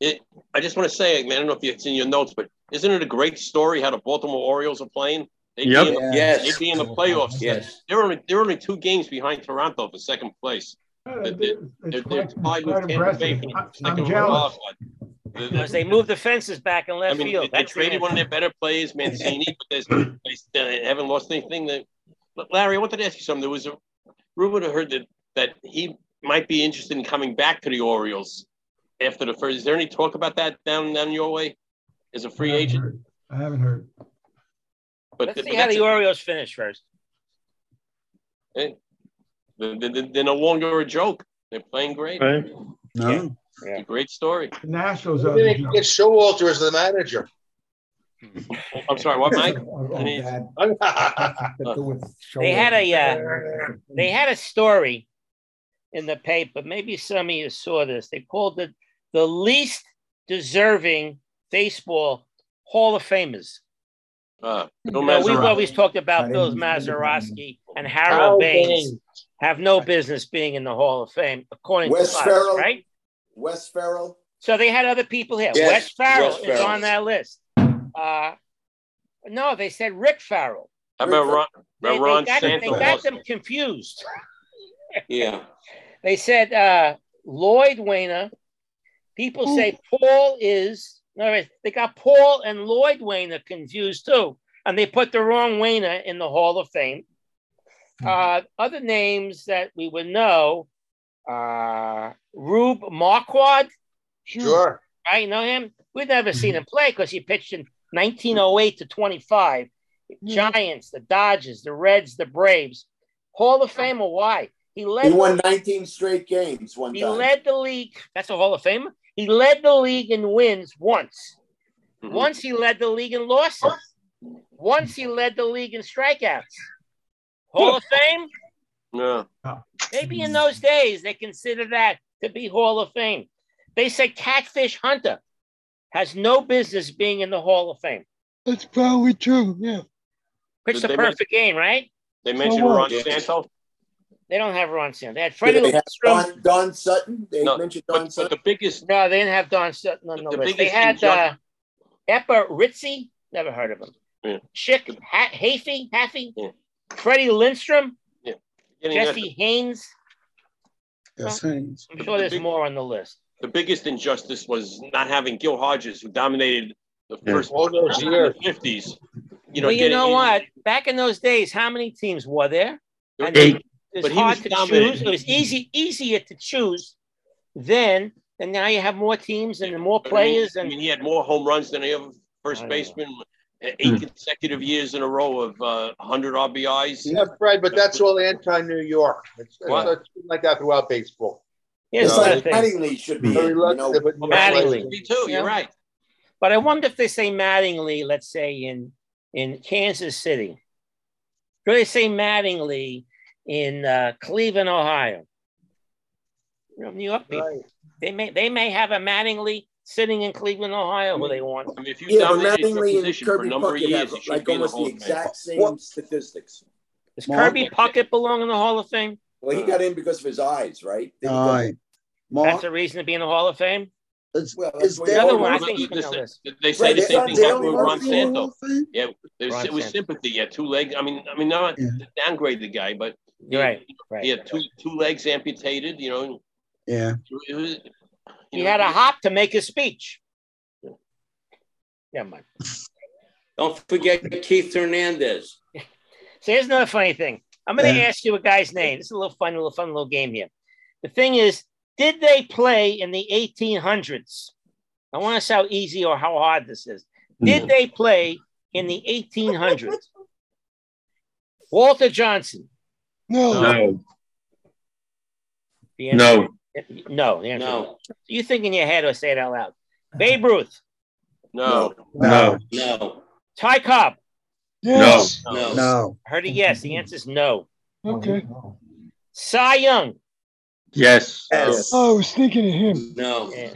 great. I just want to say, man, I don't know if it's in your notes, but isn't it a great story how the Baltimore Orioles are playing? They'd Yep. be in the, Yes. they'd be in the playoffs. Yes. They're only they're only two games behind Toronto for second place. Uh, They're- It's They're, quite, they're tied with Tampa Bay impressive. for I- I'm second jealous. Wild card. The- the- Because they moved the fences back in I left mean, field. they, they That's the traded one of their better players, Mancini, but there's, they still haven't lost anything. That, but Larry, I wanted to ask you something. There was a rumor I heard that that he might be interested in coming back to the Orioles after the first. Is there any talk about that down down your way as a free I agent? heard. I haven't heard. But, Let's but see how that's the Orioles finish first. they're, they're, they're no longer a joke. They're playing great. Right. No. It's a great story. The Nationals They are the get Showalter as the manager. I'm sorry, what, Mike? Oh, oh, Any- that had to do with They had a uh, they had a story in the paper. Maybe some of you saw this. They called it the least deserving baseball Hall of Famers. Uh, You Bill know, we've always talked about Right. Bill Mazeroski and Harold Harold Baines Baines. have no business being in the Hall of Fame, according Wes to us, Ferrell. right? Wes Ferrell. So they had other people here. Yes, Wes Ferrell Wes is Ferrell. on that list. Uh, no, they said Rick Ferrell. How about Ron, They, about they Ron got, they got them confused. Yeah. They said uh, Lloyd Waner. People say Paul is. No, they got Paul and Lloyd Waner confused too, and they put the wrong Waner in the Hall of Fame. Uh, other names that we would know: uh, Rube Marquard. Sure. I know him. We've never seen him play because he pitched in 1908 to 25. Giants, the Dodgers, the Reds, the Braves. Hall of Famer. Why? He led. He won 19 straight games one He time. led the league. That's a Hall of Famer. He led the league in wins once. Mhm. Once he led the league in losses. Once he led the league in strikeouts. Hall of Fame? No. Maybe in those days they consider that to be Hall of Fame. They say Catfish Hunter has no business being in the Hall of Fame. That's probably true. Yeah. Pitched Did a make- perfect game, right? They mentioned? Ron Yeah. Santo. They don't have Ron Santo. They had Did Freddie they have Lindstrom. Don, Don Sutton. They No, mentioned Don But, but Sutton. the biggest, No, they didn't have Don Sutton on the, The list. They had uh, injustice- Eppa Rixey. Never heard of him. Yeah. Chick ha- Hafey, Haffey, Yeah. Freddie Lindstrom, getting at Jesse Haines. Yes, Haines. I'm sure there's more on the list. the biggest injustice was not having Gil Hodges, who dominated the first All those years. fifties. You know, well, you getting- know what? Back in those days, how many teams were there? And Eight. It was But he hard was to dominating. choose. It was easy, easier to choose then, and now you have more teams and more But I mean- players. I And mean, he had more home runs than any other first baseman. know. Baseman. Eight consecutive years in a row of uh, 100 RBIs. Yeah, Fred, but that's all anti-New York. It's, it's, What? it's like that throughout baseball. here's It's No, like. Mattingly should be Very you lucky know. to put New York Mattingly. right. Me too. Yeah. You're right. But I wonder if they say Mattingly, let's say in in Kansas City. Do they say Mattingly in uh, Cleveland, Ohio? You know, New York people. Right. They may they may have a Mattingly sitting in Cleveland, Ohio, who they want. I mean, if you Yeah, but dominated your Mattingly and position for a Kirby number of Puckett years, have you should like be in the almost the exact same What? statistics. Does Mark? Kirby Puckett belong in the Hall of Fame? Well, he got in because of his eyes, right? Didn't All go- right. Mark, That's a reason to be in the Hall of Fame. is, Well, that's is The there other one, I me. think he's on the They- list. They say Right, the same thing Dale happened with Ron Murphy in the Hall Santo. Yeah, there's, Ron it was Santo. sympathy. He had two legs. I mean, I mean, not Yeah. downgrade the guy, but You're right. Right. he had two two legs amputated. You know, Yeah. It you He know, had a hop to make a speech. Yeah, mind. Don't forget Keith Hernandez. So here's another funny thing. I'm going to Yeah. ask you a guy's name. This is a little fun, little fun little game here. The thing is, did they play in the 1800s? I want to see how easy or how hard this is. Did hmm. they play in the 1800s? Walter Johnson. No. No, The answer- no, No. The answer is No, You think in your head or say it out loud. Babe Ruth. no, no, no, Ty Cobb. Yes. no. No. I heard a yes. The answer is no. Okay. Cy Young. yes, Yes. Oh, I was thinking of him. No. Yeah.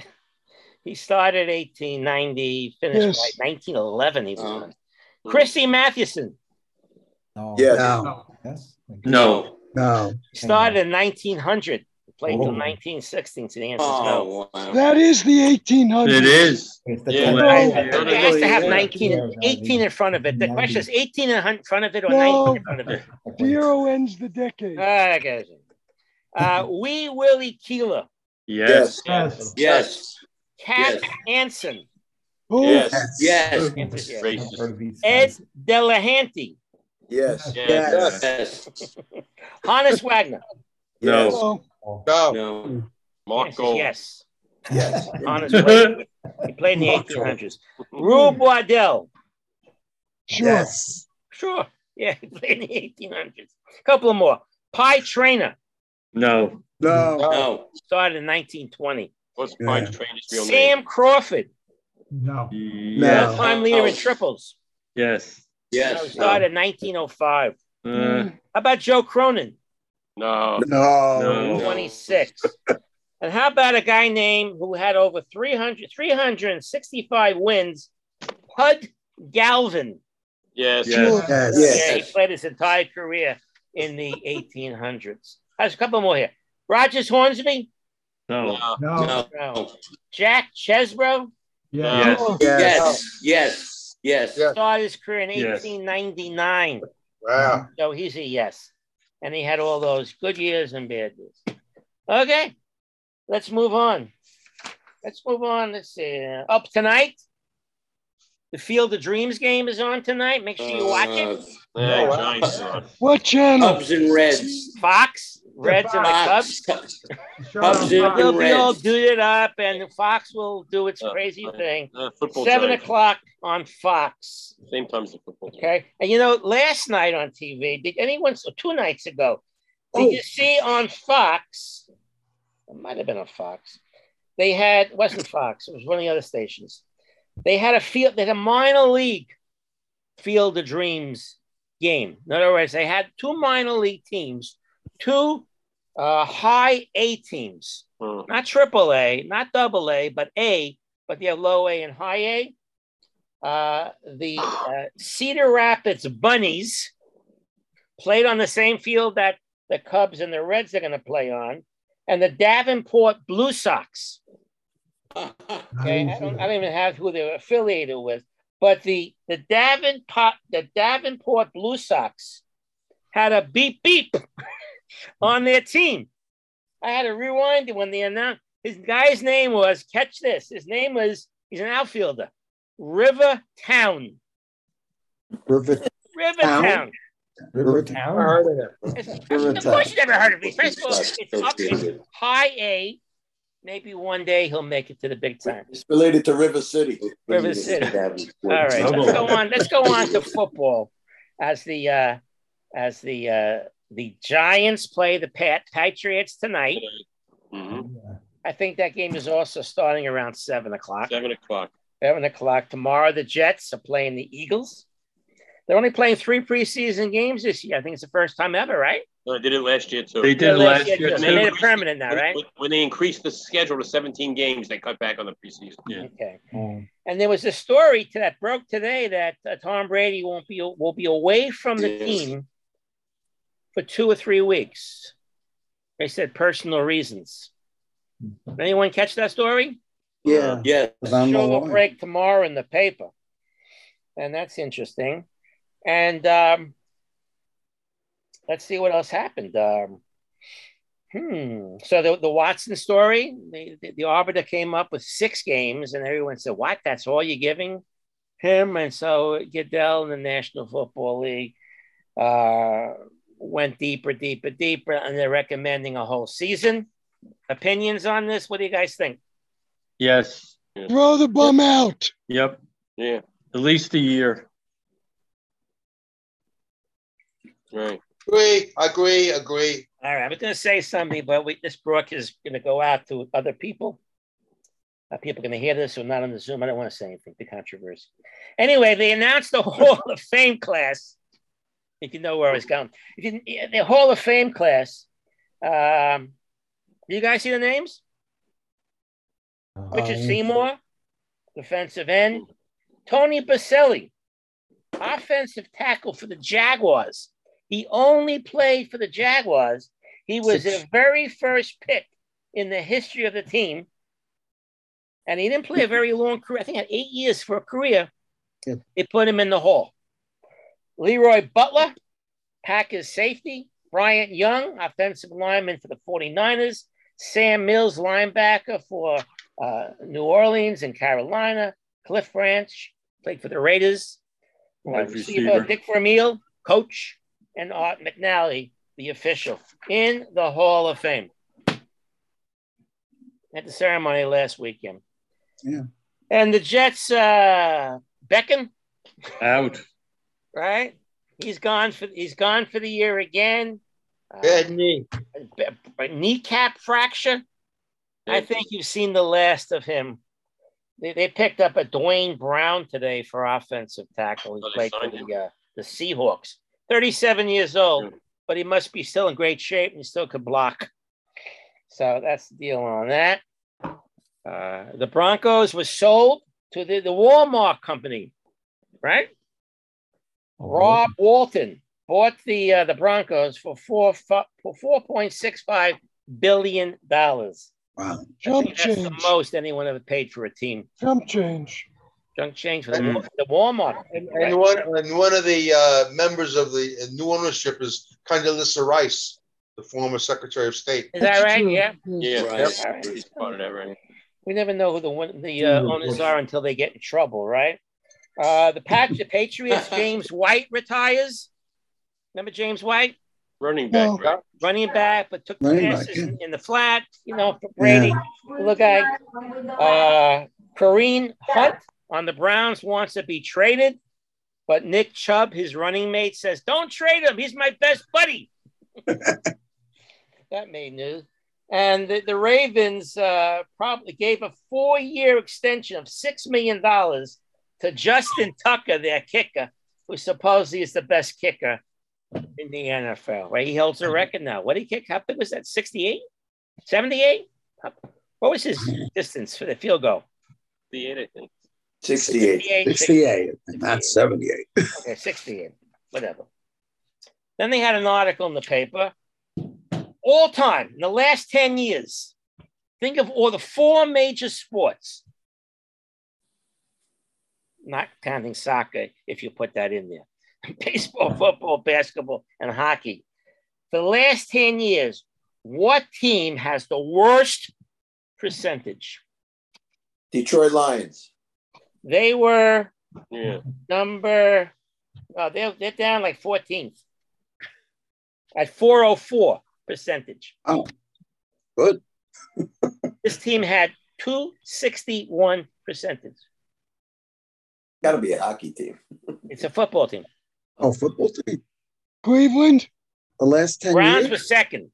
He started 1890, finished Yes. like 1911. He was uh-huh. on. Christy Mathewson. No. Yes. No. Yes. No. No. He started in 1900. Played till Oh. 1916. So the answer is no. Oh, wow. That is the 1800s. it is. It's the Yeah, ten- right. ten- No, It has to have yeah. 19 18 in front of it. The question is 18 in front of it or No. 19 in front of it? Zero ends the decade. Ah, guys. Uh, Wee Willie Keeler. Yes, Yes. Yes. Cat Yes. Anson. Oh, Yes. Yes. Yes. Ed Delahanty. Yes. Yeah. Yes. Yes. Honus Wagner. No. Oh, No. No. Mark Answer is Gold. yes. Yes. Honus Wagner. He played in the 1800s. Rube Waddell. sure. Yes. Sure. Yeah, he played in the 1800s. A couple of more. Pie Traynor. no, No. No. Started in 1920. What's Yeah. Pine Traynor's real Sam name? Crawford. No. yes, Time leader in triples. yes. Yes. Started in 1905. Uh, How about Joe Cronin? No. No. No. 26. And how about a guy named who had over 300, 365 wins, Pud Galvin? Yes. Yes. Yes. Yeah, he played his entire career in the 1800s. There's a couple more here. Rogers Hornsby, No. No. No. no. Jack Chesbro Yeah. Yes. Oh. Yes, yes, yes. Yeah. started his career in Yes. 1899. Wow. So he's a yes. And he had all those good years and bad years. Okay, let's move on. Let's move on. Let's see. Uh, Up tonight, the Field of Dreams game is on tonight. Make sure you watch it. Yeah, Oh, wow. Giants. What channel? Cubs and Reds. Fox, Reds, and the Cubs. Fox. Sure. Cubs and They'll be all Reds. up, and Fox will do its Uh, crazy uh, thing. Uh, Seven Giants. o'clock on Fox. Same time as the football. Giants. Okay. And you know, last night on TV, did anyone, so two nights ago, did Oh. you see on Fox? It might have been on Fox. They had, it wasn't Fox, it was one of the other stations. They had a field, they had a minor league Field of Dreams game. In other words, they had two minor league teams, two uh, high A teams, Hmm. not triple A, not double A, but A, but they have low A and high A. Uh, the uh, Cedar Rapids Bunnies played on the same field that the Cubs and the Reds are going to play on, and the Davenport Blue Sox. Okay, I don't, I don't even have who they're affiliated with, but the the Davenport the Davenport Blue Sox had a beep beep on their team. I had to rewind it when they announced his guy's name was catch this. His name was he's an outfielder, River Town. River, River Town? Town. River Town. heard of River of course, Town. you never heard of these. First of all, it's up it's high A. Maybe one day he'll make it to the big time. It's related to River City. River City. All right, let's go on. Let's go on to football as the uh, as the uh, the Giants play the Pat Patriots tonight. Mhm. I think that game is also starting around seven o'clock. Seven o'clock. Seven o'clock tomorrow. The Jets are playing the Eagles. They're only playing three preseason games this year. I think it's the first time ever, right? No, I did it last year too. They did it last year. too. And They made it permanent now, right? When, when they increased the schedule to 17 games, they cut back on the preseason. Yeah. Okay. And there was a story to that broke today that uh, Tom Brady won't be will be away from the Yes. team for two or three weeks. They said personal reasons. Anyone catch that story? Yeah. Yes. I'm Show will break tomorrow in the paper, and that's interesting. And um, let's see what else happened. Um, hmm. So the, the Watson story, the, the, the arbiter came up with six games, and everyone said, "What? That's all you're giving him?" And so Goodell and the National Football League uh, went deeper, deeper, deeper, and they're recommending a whole season. Opinions on this? What do you guys think? Yes. Throw the bum out. Yep. Yeah. At least a year. Right. Agree, agree, agree. All right, I was going to say something, but we, this broadcast is going to go out to other people. Uh, people are going to hear this or not on the Zoom. I don't want to say anything, the controversy. Anyway, they announced the Hall of Fame class. If you know where I was going, if you, the Hall of Fame class. Um, do you guys see the names? Richard Um, Seymour, defensive end. Tony Boselli, offensive tackle for the Jaguars. He only played for the Jaguars. He was Six. their very first pick in the history of the team. And he didn't play a very long career. I think he had eight years for a career. Yeah. They put him in the hall. Leroy Butler, Packers safety. Bryant Young, offensive lineman for the 49ers. Sam Mills, linebacker for uh, New Orleans and Carolina. Cliff Branch played for the Raiders. Uh, Wide receiver receiver. Dick Vermeil, coach, and Art McNally, the official, in the Hall of Fame. At the ceremony last weekend. Yeah. And the Jets, uh, Becton, Out. Right? He's gone for he's gone for the year again. Uh, Bad knee. a kneecap fracture. I think you've seen the last of him. They, they picked up a Duane Brown today for offensive tackle. He Oh, played for the, uh, the Seahawks. 37 years old, Yeah. but he must be still in great shape and he still could block. So that's the deal on that. Uh, the Broncos was sold to the, the Walmart company, right? Rob Walton bought the uh, the Broncos for four for four point six five billion dollars. Wow. Jump That's the most anyone ever paid for a team. Jump change. Junk change for the, the Walmart. And, and one and one of the uh, members of the new ownership is Condoleezza Rice, the former Secretary of State. Is that right? Yeah. Yeah, Right. yep. All right. he's part of that, right? We never know who the the uh, owners are until they get in trouble, right? Uh, the Pat, the Patriots, James White retires. Remember James White, Running back, No. right? running back, but took Running back, passes yeah. in, in the flat, you know, for Brady. Look guy. Uh, Kareem Hunt on the Browns wants to be traded, but Nick Chubb, his running mate, says, "Don't trade him. He's my best buddy." that made news. And the, the Ravens uh, probably gave a four-year extension of six million dollars to Justin Tucker, their kicker, who supposedly is the best kicker in the NFL. Right? He holds the record now. What did he kick? How big was that? 68? 78? What was his distance for the field goal? The eight, I think. 68. 68. 68, not 78. Okay, 68, whatever. Then they had an article in the paper. All time, in the last 10 years, think of all the four major sports, not counting soccer, if you put that in there baseball, football, basketball, and hockey. For the last 10 years, what team has the worst percentage? Detroit Lions. They were Yeah. number, oh, they're, they're down like 14th at 404 percentage. Oh, good. This team had 261 percentage. Got to be a hockey team. It's a football team. Oh, football team. Cleveland. The last 10 Browns years? were second,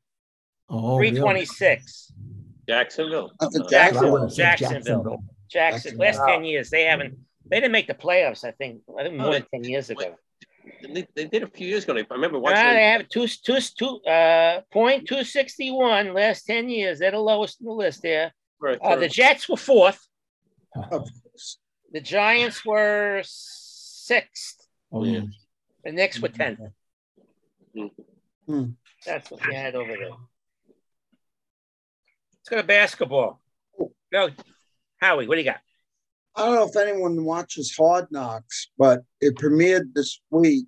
Oh, really? 326. Jacksonville. That's a Uh, Jackson- I would've said Jacksonville. Jacksonville. Last 10 years, they haven't, they didn't make the playoffs, I think, I think more than 10 years ago. They, they did a few years ago. I remember Nah, they have two, two, two, uh, point 261 last 10 years. They're the lowest in the list there. for- Uh, the Jets were fourth. Of course. The Giants were sixth. Oh, yeah. The Knicks were 10th. Hmm. That's what we had over there. Let's go to basketball. Go, Howie, what do you got? I don't know if anyone watches Hard Knocks, but it premiered this week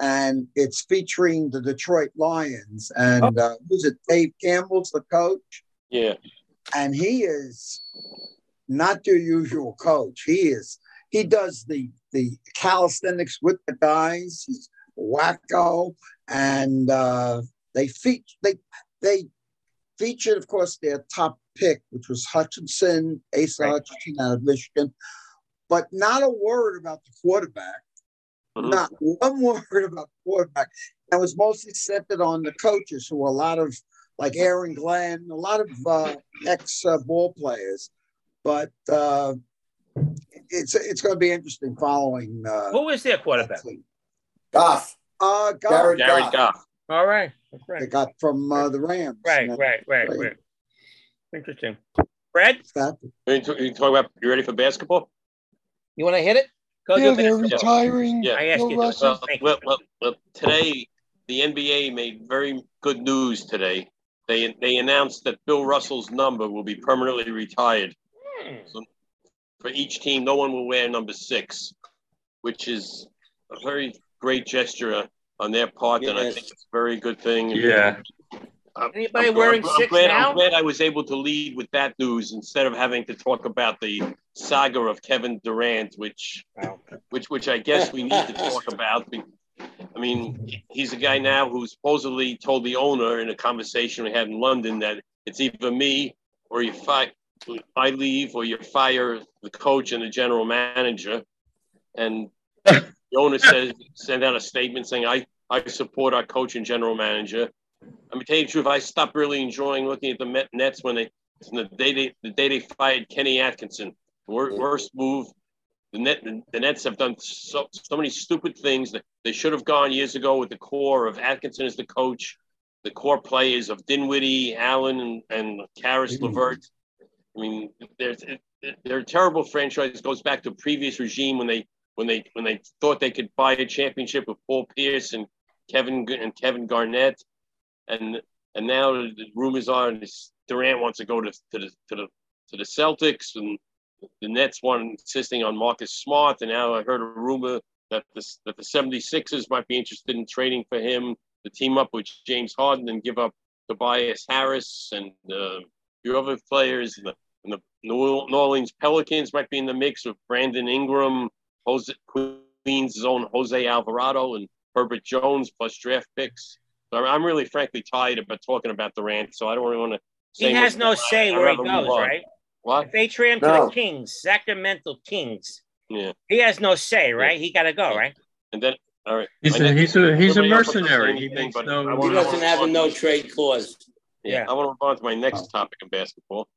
and it's featuring the Detroit Lions. And uh, who's it? Dave Campbell's the coach. yeah. And he is not your usual coach. He is, he does the, the calisthenics with the guys. He's wacko. And uh, they feature, they, they featured, of course, their top pick, which was Hutchinson, Asa Right. Hutchinson out of Michigan, but not a word about the quarterback. Mhm. Not one word about the quarterback. That was mostly centered on the coaches, who were a lot of like Aaron Glenn, a lot of uh, ex uh, ball players. But uh, it's it's going to be interesting following. Uh, Who was their quarterback? Goff. Uh, Goff, Jared Jared Goff. Goff. All right. That's they got from uh, the Rams. Right, right, right, Right. right. Interesting. Fred, Stafford. You talk you talk about. You ready for basketball? you want to hit it? Go Yeah, they're basketball. retiring. Yeah. I asked Bill you Well, well, well, well, today the NBA made very good news today. They they announced that Bill Russell's number will be permanently retired. Hmm. So for each team, no one will wear number six, which is a very great gesture on their part, and I think it's a very good thing. Yeah. I'm- Anybody I'm- wearing I'm six glad, now? I'm glad I was able to lead with that news instead of having to talk about the saga of Kevin Durant, which, Wow. which, which I guess we need to talk about. I mean, he's a guy now who supposedly told the owner in a conversation we had in London that it's either me or you fi- I leave or you fire the coach and the general manager. And the owner says send out a statement saying I, I support our coach and general manager. I mean, tell you the truth, I stopped really enjoying looking at the Met Nets when they the day they the day they fired Kenny Atkinson. Wor- Worst move. The net the Nets have done so so many stupid things that they should have gone years ago with the core of Atkinson as the coach. The core players of Dinwiddie, Allen, and, and Caris Mhm. Levert. I mean, there's they're a terrible franchise. It goes back to previous regime when they when they when they thought they could buy a championship with Paul Pierce and Kevin and Kevin Garnett, and and now the rumors are Durant wants to go to, to the to the to the Celtics and the Nets want insisting on Marcus Smart, and now I heard a rumor that the that the 76ers might be interested in trading for him to team up with James Harden and give up Tobias Harris and uh, your other players. The, and the New New Orleans Pelicans might be in the mix with Brandon Ingram, Jose, Queens' own Jose Alvarado, and Herbert Jones plus draft picks. So I'm really, frankly, tired about talking about Durant. So I don't really want to. He has no say where he goes, right? What? If they trade him to the Kings, Sacramento Kings, Yeah. he has no say, right? He got to go, right? And then, all right. He's I a- know he's a- he's a everybody else wants to say mercenary. He anything, makes no- He doesn't have a no trade clause. Yeah, I want to move on to my next oh. topic in basketball.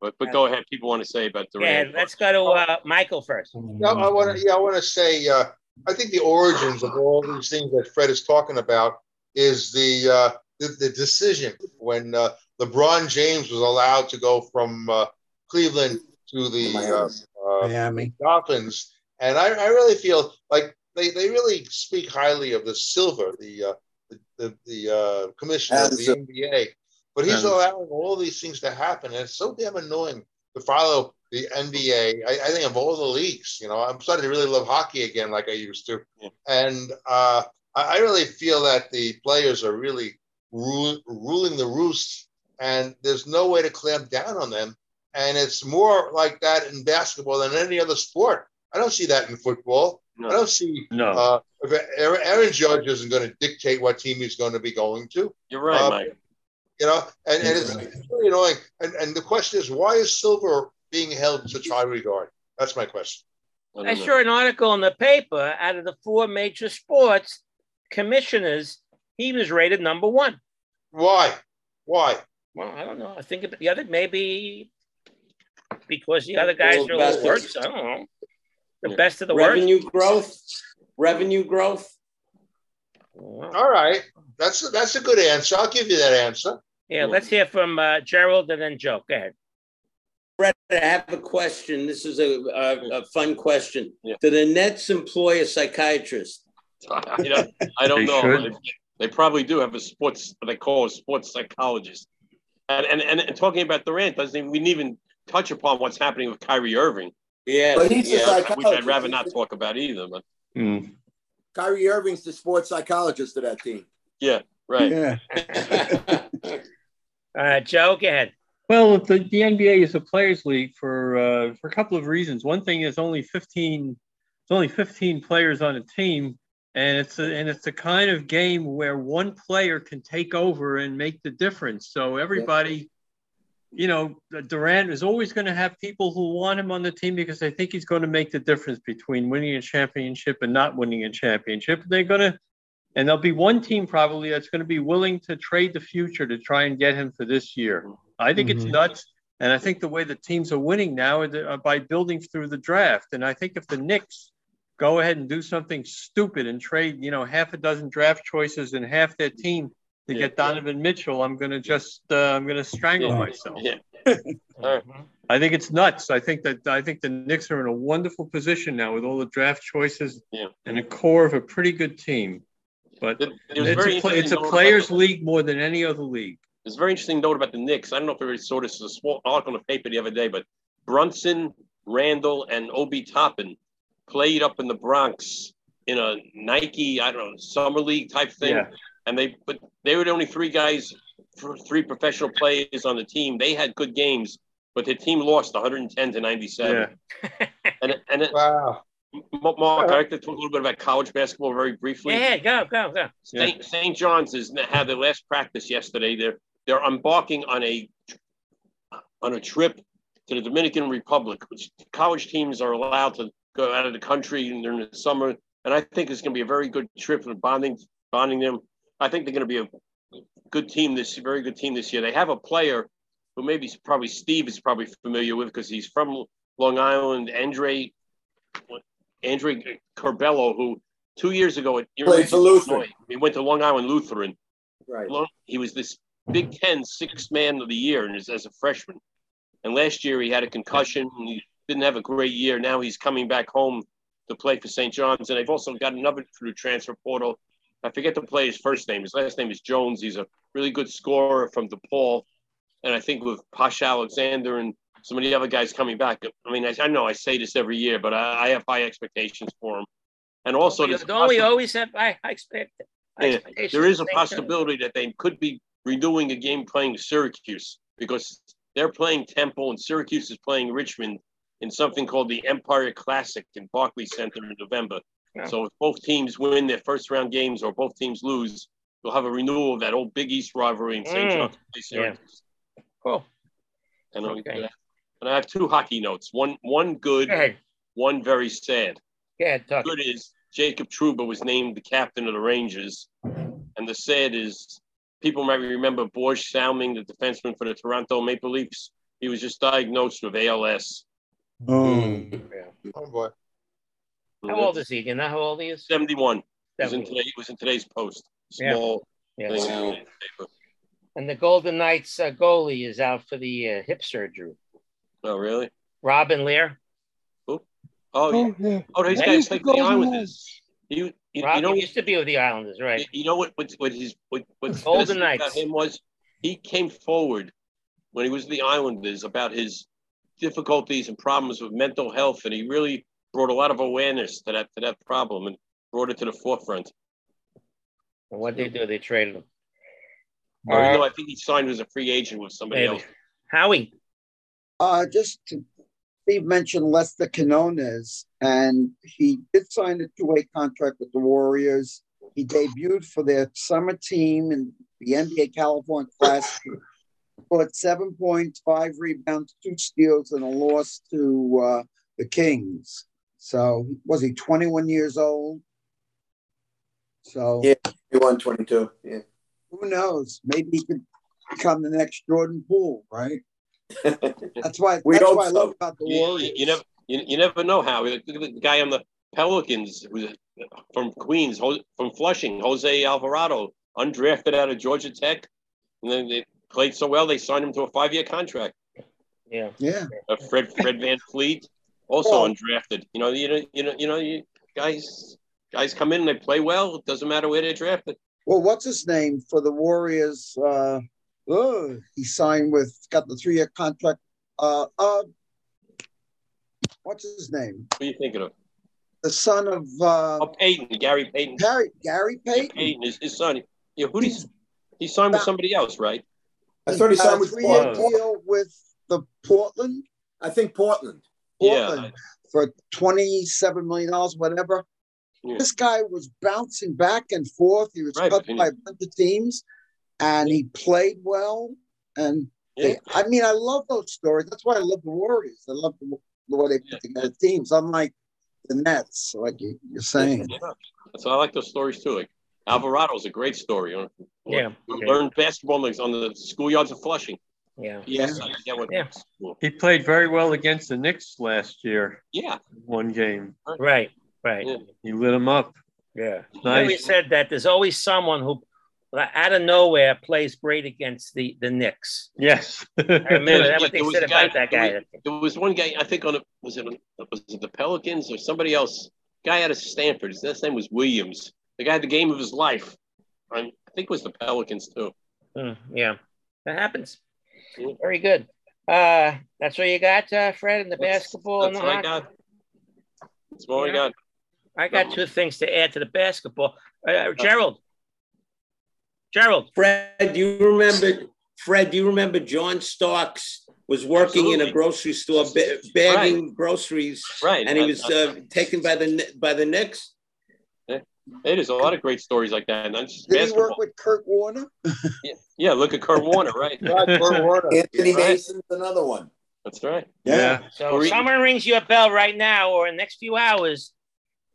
But but go ahead. People want to say about the. Yeah, let's go to uh, Michael first. Yeah, I want to. Yeah, I want to say. Uh, I think the origins of all these things that Fred is talking about is the uh, the, the decision when uh, LeBron James was allowed to go from uh, Cleveland to the uh, uh, Miami Dolphins, and I, I really feel like they, they really speak highly of the Silver, the uh, the the, the uh, commissioner of the Hanson. NBA, but he's Hanson. allowing all these things to happen, and it's so damn annoying to follow the NBA. I, I think of all the leagues, you know, I'm starting to really love hockey again, like I used to, and uh, I, I really feel that the players are really ru- ruling the roost, and there's no way to clamp down on them. And it's more like that in basketball than any other sport. I don't see that in football. I don't see. No. Uh, Aaron Aaron Judge isn't going to dictate what team he's going to be going to. You're right, Uh, Mike. You know, and, and it's, it's really annoying. And, and the question is, why is Silver being held in such high regard? That's my question. I saw an article in the paper out of the four major sports commissioners, he was rated number one. Why? Why? Well, I don't know. I think the other maybe because the other guys Well, are a best little of- worse. I don't know. The best of the worst. Revenue growth. Revenue growth. All right, that's that's a good answer. I'll give you that answer. Yeah, let's hear from uh, Gerald and then Joe. Go ahead. Brett, I have a question. This is a, a, a fun question. Do the Nets employ a psychiatrist? You know, I don't They know. They, they probably do have a sports, what they call a sports psychologist. And and, and, and talking about Durant doesn't even, we didn't even touch upon what's happening with Kyrie Irving. Yeah, But he's a which I'd rather not talk about either. But Kyrie Irving's the sports psychologist of that team. yeah, right. Yeah. Uh, Joe, go ahead. Well, the, the NBA is a players' league for uh, for a couple of reasons. One thing is only fifteen, it's only fifteen players on a team, and it's a, and it's the kind of game where one player can take over and make the difference. So everybody, you know, Durant is always going to have people who want him on the team because they think he's going to make the difference between winning a championship and not winning a championship. They're going to and there'll be one team probably that's going to be willing to trade the future to try and get him for this year. I think it's Mhm. nuts. And I think the way the teams are winning now are the- are by building through the draft. And I think if the Knicks go ahead and do something stupid and trade, you know, half a dozen draft choices and half their team to get Donovan Mitchell, I'm going to just, uh, I'm going to strangle Yeah. myself. Yeah. All right. I think it's nuts. I think that I think the Knicks are in a wonderful position now with all the draft choices Yeah. and a core of a pretty good team. But It was it's very a, pla- interesting it's a players' league more than any other league. It's a very interesting note about the Knicks. I don't know if everybody saw this. It's a small article in the paper the other day, but Brunson, Randle, and Obi Toppin played up in the Bronx in a Nike, I don't know, summer league type thing. Yeah. And they, but they were the only three guys, th- three professional players on the team. They had good games, but their team lost 110 to 97. Yeah. And and it, wow. Mark, I'd like to talk a little bit about college basketball very briefly. Yeah, go, go, go. St. St. John's has had their last practice yesterday. They're they're embarking on a on a trip to the Dominican Republic, which college teams are allowed to go out of the country during the summer. And I think it's going to be a very good trip for bonding bonding them. I think they're going to be a good team this very good team this year. They have a player who maybe probably Steve is probably familiar with because he's from Long Island, Andre Andre Curbelo, who two years ago at Played for Lutheran. He went to Long Island Lutheran, Right. he was this Big Ten sixth man of the year and as, as a freshman. And last year he had a concussion and he didn't have a great year. Now he's coming back home to play for St. John's. And they've also got another through transfer portal. I forget the player's first name. His last name is Jones. He's a really good scorer from DePaul. And I think with Pasha Alexander and some of the other guys coming back, I mean, I, I know I say this every year, but I, I have high expectations for him. And also, a Don't we always have high, high expect? high yeah, expectations there is a at the same time? possibility that they could be renewing a game playing Syracuse because they're playing Temple and Syracuse is playing Richmond in something called the Empire Classic in Barclays Center in November. Yeah. So if both teams win their first round games or both teams lose, you'll have a renewal of that old Big East rivalry in St. Mm, John's. yeah. Cool. And, Okay. And I have two hockey notes. One one good, Go ahead. one very sad. Go ahead, talk. Good is Jacob Trouba was named the captain of the Rangers. And the sad is people might remember Boris Salming, the defenseman for the Toronto Maple Leafs. He was just diagnosed with ALS. Oh. Oh boy. How old is he? Do you know how old he is? 71. It was in, 71. today, it was in today's post. Small Yeah. thing in the paper. And the Golden Knights uh, goalie is out for the uh, hip surgery. Oh, really? Robin Lehner. Oh, Oh, yeah. oh, these Yeah, guys he's the played for the Islanders. You, you, Rob, you know, he used to be with the Islanders, right? You know what? What, what his what, what's Golden Knights. about him was he came forward when he was the Islanders about his difficulties and problems with mental health, and he really brought a lot of awareness to that to that problem and brought it to the forefront. And what did they do? They traded him. Or, you Uh, know, I think he signed as a free agent with somebody Maybe. else. Howie. Uh, just to, Steve mentioned Lester Quinones, and he did sign a two-way contract with the Warriors. He debuted for their summer team in the NBA California Classic. Scored seven points, five rebounds, two steals, and a loss to uh, the Kings. So was he 21 years old? So Yeah. 21, 22. Yeah. who knows? Maybe he could become the next Jordan Poole, right? That's why. We that's hope what I love about the You, Warriors. you, you never you, you never know how. Look at the guy on the Pelicans who's from Queens, from Flushing, Jose Alvarado, undrafted out of Georgia Tech, and then they played so well they signed him to a five-year contract. Yeah. Yeah. Uh, Fred Fred Van Fleet, also Well- undrafted. You know, you know, you know, you know, you guys guys come in, and they play well. It doesn't matter where they're drafted. Well, what's his name for the Warriors? Uh, oh, he signed with got the three year contract. Uh, uh, what's his name? What are you thinking of? The son of uh, Oh, Payton, Gary Payton. Gary Gary Yeah, Payton. Is his son. Yeah, who did he, he signed with somebody else, right? I thought he signed a with three year deal with the Portland I think Portland. Portland for twenty seven million dollars, whatever. Yeah. This guy was bouncing back and forth. He was Right, cut by a bunch of teams, and he played well. And Yeah. they, I mean, I love those stories. That's why I love the Warriors. I love the, the way they put together teams. Unlike the Nets, like you, you're saying. Yeah. So I like those stories too. Like Alvarado is a great story. You know? Yeah. Learned basketball on the- on the schoolyards of Flushing. Yeah. Yes, I forget what Yeah. He played very well against the Knicks last year. Yeah. One game. Right. Right. Yeah. He lit him up. Yeah. I always Nice. said that there's always someone who like, out of nowhere plays great against the the Knicks. Yes. I remember that what There they was said a guy- about that guy. There was one guy I think on a was it on, was it the Pelicans or somebody else? Guy out of Stanford. His last name was Williams. The guy had the game of his life. I, I think it was the Pelicans too. Mm, yeah, that happens. Yeah. Very good. Uh, that's what you got, uh, Fred, in the That's- basketball That's the what I got. That's what I Yeah. got. I got two things to add to the basketball. Uh, Gerald. Gerald. Fred, do you remember? Fred, do you remember John Starks was working in a grocery store ba- bagging groceries, Right. and he was I- uh, taken by the Kn- by the Knicks. Hey, there's a lot of great stories like that. Not just Did he work with Kurt Warner? Yeah, yeah, look at Kurt Warner, right? Anthony Right. Mason's another one. That's right. Yeah. So Or if even- someone rings you a bell right now or in the next few hours,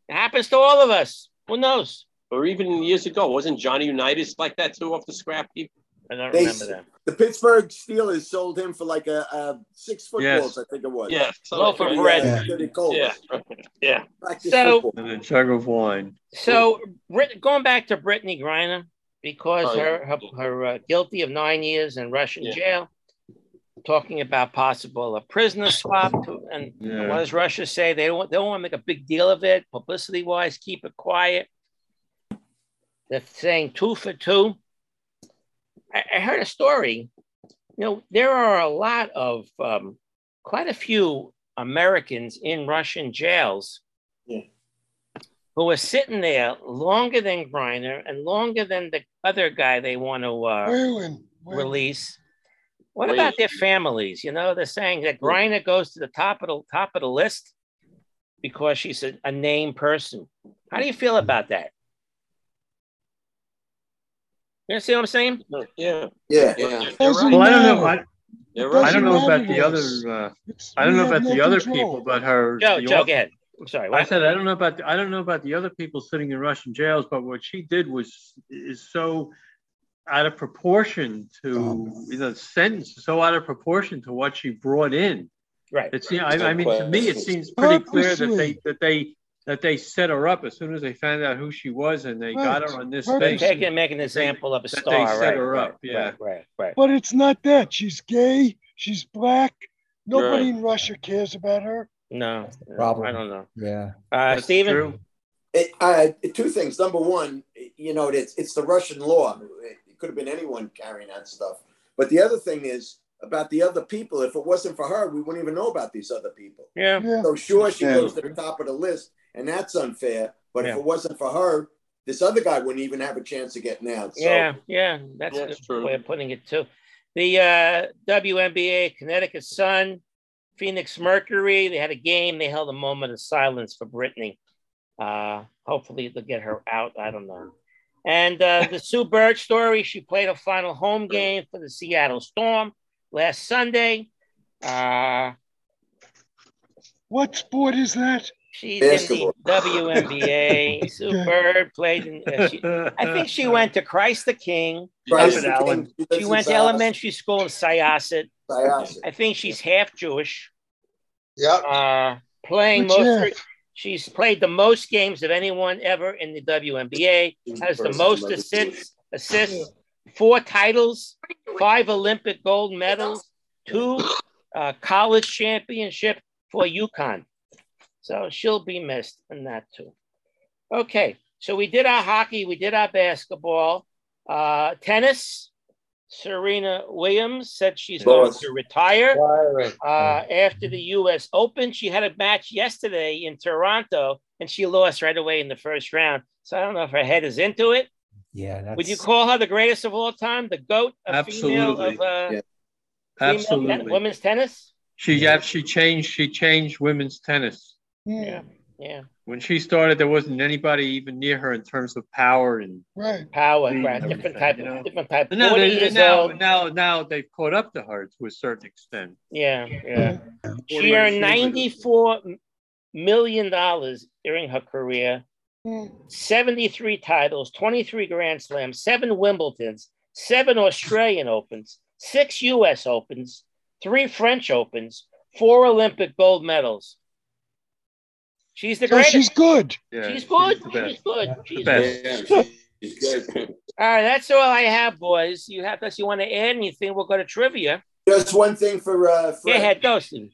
it happens to all of us. Who knows? Or even years ago, wasn't Johnny Unitas like that too off the scrap heap? I don't They- remember that. The Pittsburgh Steelers sold him for like a, a six footballs, Yes. I think it was. Yeah. so- Loaf of Yeah, bread. yeah, Yeah. Yeah. So- football. And a jug of wine. So going back to Brittney Griner, because Oh, her her, her uh, guilty of nine years in Russian Yeah. jail. Talking about possible a prisoner swap, to- and Yeah. what does Russia say? They don't they don't want to make a big deal of it, publicity wise. Keep it quiet. They're saying two for two. I, I heard a story. You know, there are a lot of um, quite a few Americans in Russian jails Yeah. who are sitting there longer than Griner and longer than the other guy they want to uh, Whelan. Whelan. release. What about their families? You know, they're saying that Griner goes to the top of the top of the list because she's a, a named person. How do you feel about that? You see what I'm saying? Yeah. Yeah. Yeah. Doesn't Well, I don't know. matter. I, I don't know about the other. Uh, I don't know about no the other control. people, but her. Joe, Joe, au- go ahead. I'm sorry. I said I don't know about the, I don't know about the other people sitting in Russian jails, but what she did was is so out of proportion to you know sentence so out of proportion to what she brought in. Right. It's yeah, I, I mean to me it seems pretty clear that they that they that they set her up as soon as they found out who she was and they got her on this Right. They're stage. taking making an example of a that star. they set right, her right, up, yeah. Right, right, right. But it's not that. She's gay. She's black. Nobody Right. in Russia cares about her. No, Problem. I don't know. Yeah. Uh, That's Stephen? true. It, uh, two things. Number one, you know, it's it's the Russian law. It could have been anyone carrying that stuff. But the other thing is about the other people. If it wasn't for her, we wouldn't even know about these other people. Yeah. Yeah. So sure, she Yeah. goes to the top of the list, and that's unfair. But Yeah. if it wasn't for her, this other guy wouldn't even have a chance of getting out. So, Yeah, yeah, that's a good true. way of putting it too. The uh, WNBA, Connecticut Sun, Phoenix Mercury, they had a game. They held a moment of silence for Brittney. Uh, hopefully they'll get her out. I don't know. And uh, the Sue Bird story, she played a final home game for the Seattle Storm last Sunday. Uh, What sport is that? She's in the WNBA. Sue Bird played in, uh, she, I think she went to Christ the King. Christ the King, Allen. lives She went to Syosset. elementary school in Syosset. Syosset. I think she's half Jewish. Yep. Uh, playing Which most. year? She's played the most games of anyone ever in the WNBA. Has the most assists, assists, four titles, five Olympic gold medals, two uh, college championship for UConn. So she'll be missed in that too. Okay, so we did our hockey, we did our basketball, uh, tennis. Serena Williams said she's going to retire uh, after the U.S. Open. She had a match yesterday in Toronto, and she lost right away in the first round. So I don't know if her head is into it. Yeah. That's, Would you call her the greatest of all time, the goat, a female Absolutely. of uh, Yeah. female Absolutely. ten- women's tennis? She yeah, she changed she changed women's tennis. Yeah, yeah, When she started, there wasn't anybody even near her in terms of power and Right. power, right? and Different type, you know? different type. But now, they, now, now, now they've caught up to her to a certain extent. Yeah, yeah. 40 She earned ninety-four million dollars during her career. Mm. 73 titles, 23 Grand Slams, seven Wimbledons, seven Australian Opens, six US Opens, three French Opens, four Olympic gold medals. She's the So greatest. she's good. Yeah, she's good. She's good. She's best. good. Yeah, she's good. All right, that's all I have, boys. You have unless you want to add anything, we'll go to trivia. Just one thing for uh, Go Fred. ahead, go, Steve.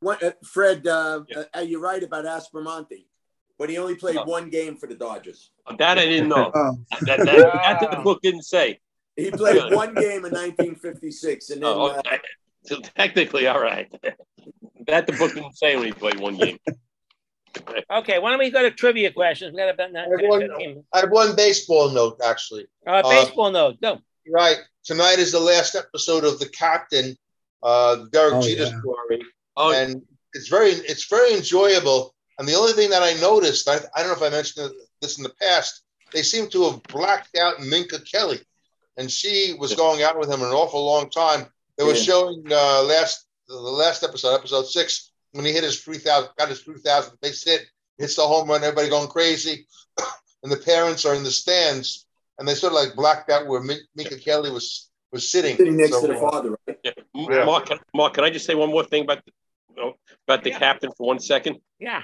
One, uh, Fred, uh, Yeah. uh, you're right about Aspromonte, but he only played Oh. one game for the Dodgers. That I didn't know. Oh, That, that, that the book didn't say. He played one game in 1956, and then Oh, uh, okay. So technically, all right. That the book didn't say when he played one game. Okay, why don't we go to trivia questions? We got about nine, Everyone- 15. I have one baseball note, actually. Uh, baseball note, go. Right. Tonight is the last episode of The Captain, uh, Derek Oh, Jeter yeah. story. Oh, and it's very it's very enjoyable. And the only thing that I noticed, I, I don't know if I mentioned this in the past, they seem to have blacked out Minka Kelly, and she was going out with him an awful long time. They were Yeah. showing uh, last the last episode, episode six, when he hit his three thousand, got his three thousand base hit, hits the home run, everybody going crazy, and the parents are in the stands, and they sort of like blacked out where Min- Minka Kelly was was sitting. sitting next So, to the father, right? yeah. Yeah. Mark, can, Mark, can I just say one more thing about the, oh, about the captain for one second? Yeah.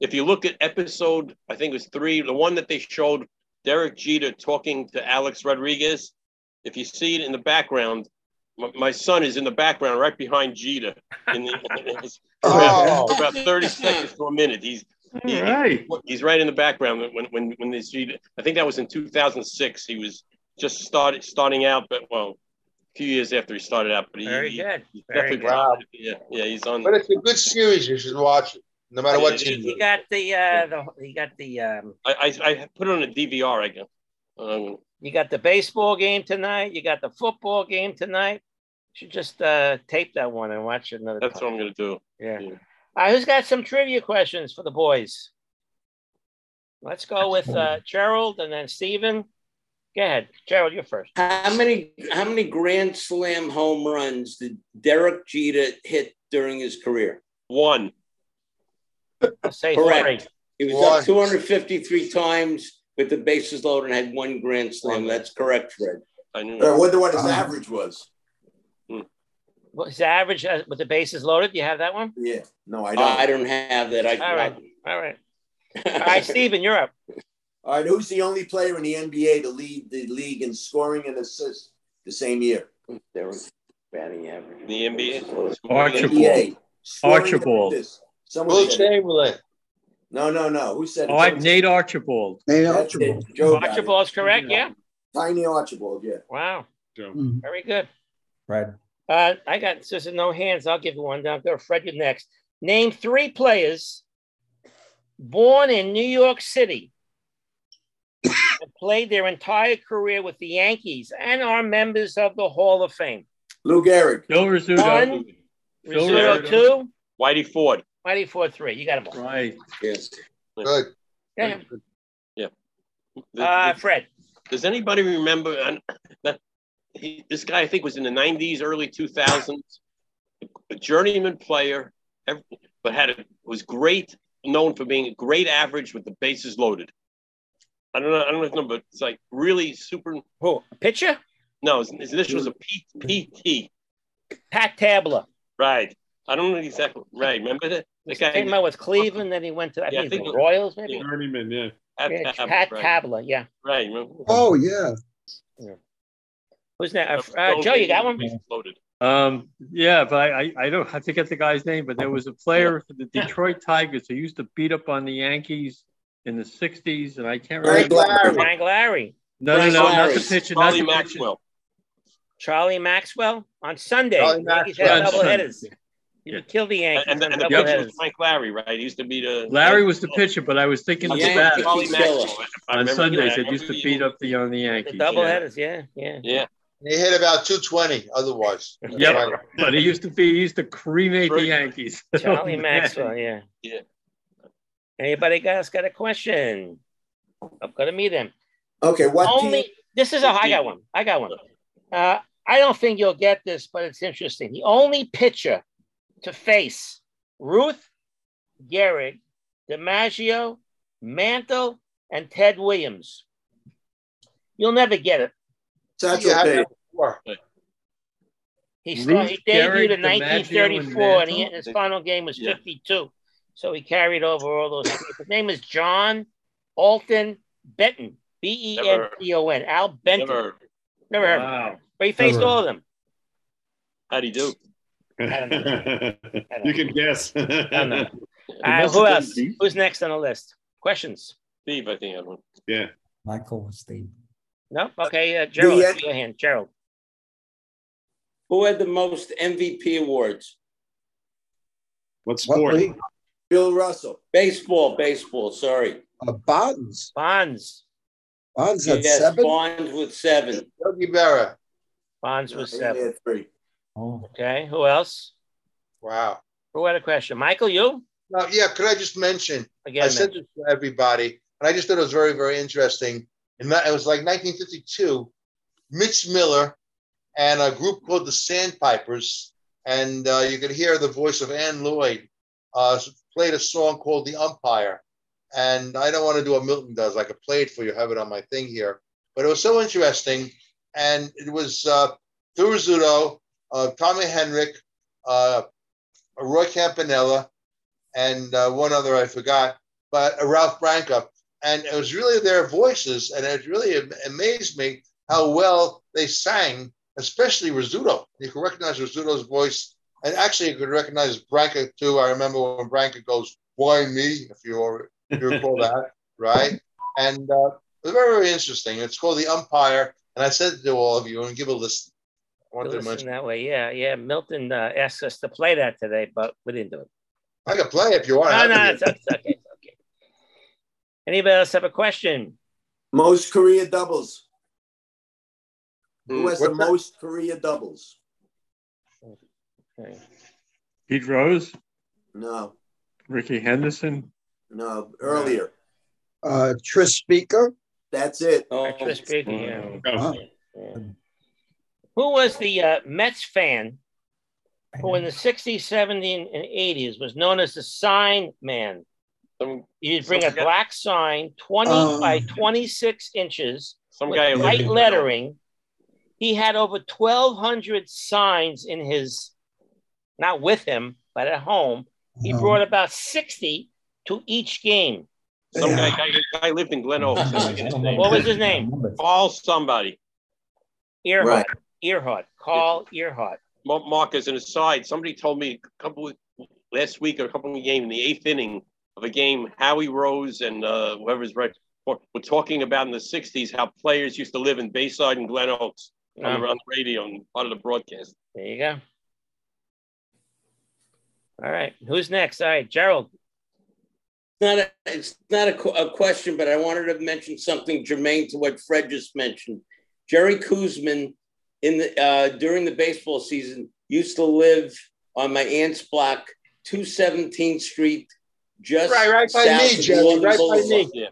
If you look at episode, I think it was three, the one that they showed Derek Jeter talking to Alex Rodriguez. If you see it in the background, my, my son is in the background right behind Jeter. In the, for about, for about 30 seconds to a minute. He's he- All right. he's right in the background when when when this Jeter. I think that was in 2006. He was just started starting out, but well, a few years after he started out. But he, Very good. he's Very definitely good. yeah yeah he's on. But it's a good series. You should watch it, no matter what It You got the uh the you got the um I, I I put it on a DVR. I guess. Um, you got the baseball game tonight. You got the football game tonight. You should just uh tape that one and watch it another time. that's time. what I'm gonna do. Yeah. Yeah. All right, who's got some trivia questions for the boys? Let's go with uh, Gerald and then Stephen. Go ahead, Gerald. You're first. How many how many Grand Slam home runs did Derek Jeter hit during his career? One. Let's say Correct. three. He was One. up 253 times with the bases loaded and had one Grand Slam. That's correct, Fred. I knew. I wonder what his Uh, average was. What is the average uh, with the bases loaded? Do you have that one? Yeah. No, I I don't. I don't, have that. I All right. All right. All right, Stephen, you're up. All right. Who's the only player in the NBA to lead the league in scoring and assists the same year? There was batting average. The NBA. Archibald. NBA. Archibald. assists. Will. Chamberlain. No, no, no. Who said it? All right, Nate Archibald. Nate Archibald. it. Joe got it. Archibald's correct. Yeah. Tiny Archibald, yeah. Wow. Mhm. Very good. Fred. Uh, I got this is no hands. I'll give you one down there. Fred, you next. Name three players born in New York City and played their entire career with the Yankees and are members of the Hall of Fame. Lou Gehrig. Bill Rizzuto. One, Phil Rizzuto Rizzuto. two, Whitey Ford. Mighty four three. You got them all. Right. Yes. Good. Yeah. The- Uh, Fred. Does anybody remember uh, that he, this guy? I think was in the '90s, early 2000s. A journeyman player, ev- but had a was great, known for being a great average with the bases loaded. I don't know. I don't know if you know, but it's like really super. Who? A pitcher? No, his, his initial was a P, PT. Pat Tabler. Right. I don't know exactly. Right. Remember that? The He guy. came out with Cleveland, then he went to I Yeah, I think, think the it- Royals, maybe. Journeyman, yeah. Pat, Yeah, Tab- Pat right, Tabler. Yeah. Right. Remember? Oh yeah. Who's that? Uh, uh, Joe, you got one? bases Loaded. Um, yeah, but I, I, I don't have to get the guy's name, but there was a player for the Detroit Tigers who used to beat up on the Yankees in the 60s, and I can't Frank remember. Lary. Frank Lary. No, no, Frank no, not Lary. the pitcher, not Charlie the pitcher. Maxwell. Charlie Maxwell on Sunday. Charlie Yankees Maxwell. had On double Sunday. Headers. He Yeah. would kill the Yankees And, on and the double pitcher headers. was Frank Lary, right? He used to be the Lary was the pitcher, but I was thinking of the Yeah, batter. Charlie Killer. Maxwell. if I On Sundays, correctly. they used to beat up the on the The Yankees. double yeah. headers, yeah, yeah. Yeah. He hit about 220 otherwise. That's Yep. right. But he used to be, he used to cremate the Yankees. Charlie Oh. Maxwell, yeah. Yeah. Anybody guys got a question? I'm gonna meet him. Okay, what Only team? this is a I got one. I got one. Uh, I don't think you'll get this, but it's interesting. The only pitcher to face Ruth, Gehrig, DiMaggio, Mantle, and Ted Williams. You'll never get it. Satchel You have before. He, Ruth, started, he debuted Gehrig, in DiMaggio, and 1934, and he, Mantle? his final game was Yeah. 52. So he carried over all those. His name is John Alton Benton. B E N T O N. Al Benton. Never. Never heard of him. Wow. But he faced Never. all of them. How'd he do? Don't know. you can guess. I don't know. Uh, who else? decent. Who's next on the list? Questions? Steve, I think. I don't. yeah. Michael Steve. No? Okay, uh, Gerald, The, your hand. Gerald. Who had the most MVP awards? What What sport? league? Bill Russell. Baseball, baseball. Sorry. Uh, Bonds. Bonds. Bonds had Yes, seven. Bonds with seven. Yogi Berra. Bonds was He seven. three. Oh, Okay, who else? Wow. Who had a question? Michael, you? Now, yeah, could I just mention? Again, I said man. this to everybody, and I just thought it was very, very interesting. And that, it was like 1952. Mitch Miller and a group called the Sandpipers, and uh, you could hear the voice of Ann Lloyd uh, played a song called "The Umpire." And I don't want to do what Milton does. I could play it for you, have it on my thing here. But it was so interesting, and it was uh, Phil Rizzuto, uh, Tommy Henrich, uh, Roy Campanella, and uh, one other I forgot, but uh, Ralph Branca. and it was really their voices, and it really amazed me how well they sang, especially Rizzuto. You can recognize Rizzuto's voice, and actually you could recognize Branca too. I remember when Branca goes, "Why me?" If you if you recall that, right? And uh, it was very, very interesting. It's called the Umpire, and I said to all of you, and give a listen. I wanted to Listen that way. Yeah, yeah. Milton uh, asked us to play that today, but we didn't do it. I can play if you want. No, no, it's, it's okay. It's okay. Anybody else have a question? Most career doubles. Who has the that? most career doubles? Okay. Pete Rose, No, Rickey Henderson. no, earlier. Uh, Tris Speaker. That's it. Oh, Tris Speaker, yeah. Oh, Yeah. Who was the uh, Mets fan who in the 60s, 70s, and 80s was known as the sign man? Some, You'd bring a guy- black sign, 20 Um, by 26 inches, some with guy who white lettering. He had over 1,200 signs in his, not with him, but at home. He Um, brought about 60 to each game. Some Yeah. guy, guy, guy lived in Glen Oaks. I forget his name. What was his name? Paul somebody. Ehrhardt. Right. Ehrhardt. Karl Ehrhardt. Mar- Mark, as an aside, somebody told me a couple of, last week or a couple of games in the eighth inning of a game, Howie Rose and uh, whoever's right were were talking about in the '60s how players used to live in Bayside and Glen Oaks on, the, Um, on the radio and part of the broadcast. there you go. All right. Who's next? All right. Gerald. not a, it's not a, a question, but I wanted to mention something germane to what Fred just mentioned. Jerry Koosman, in the uh, during the baseball season, used to live on my aunt's block, 217th Street, just Right, right by me, of Jerry, Northern right by me. Yeah.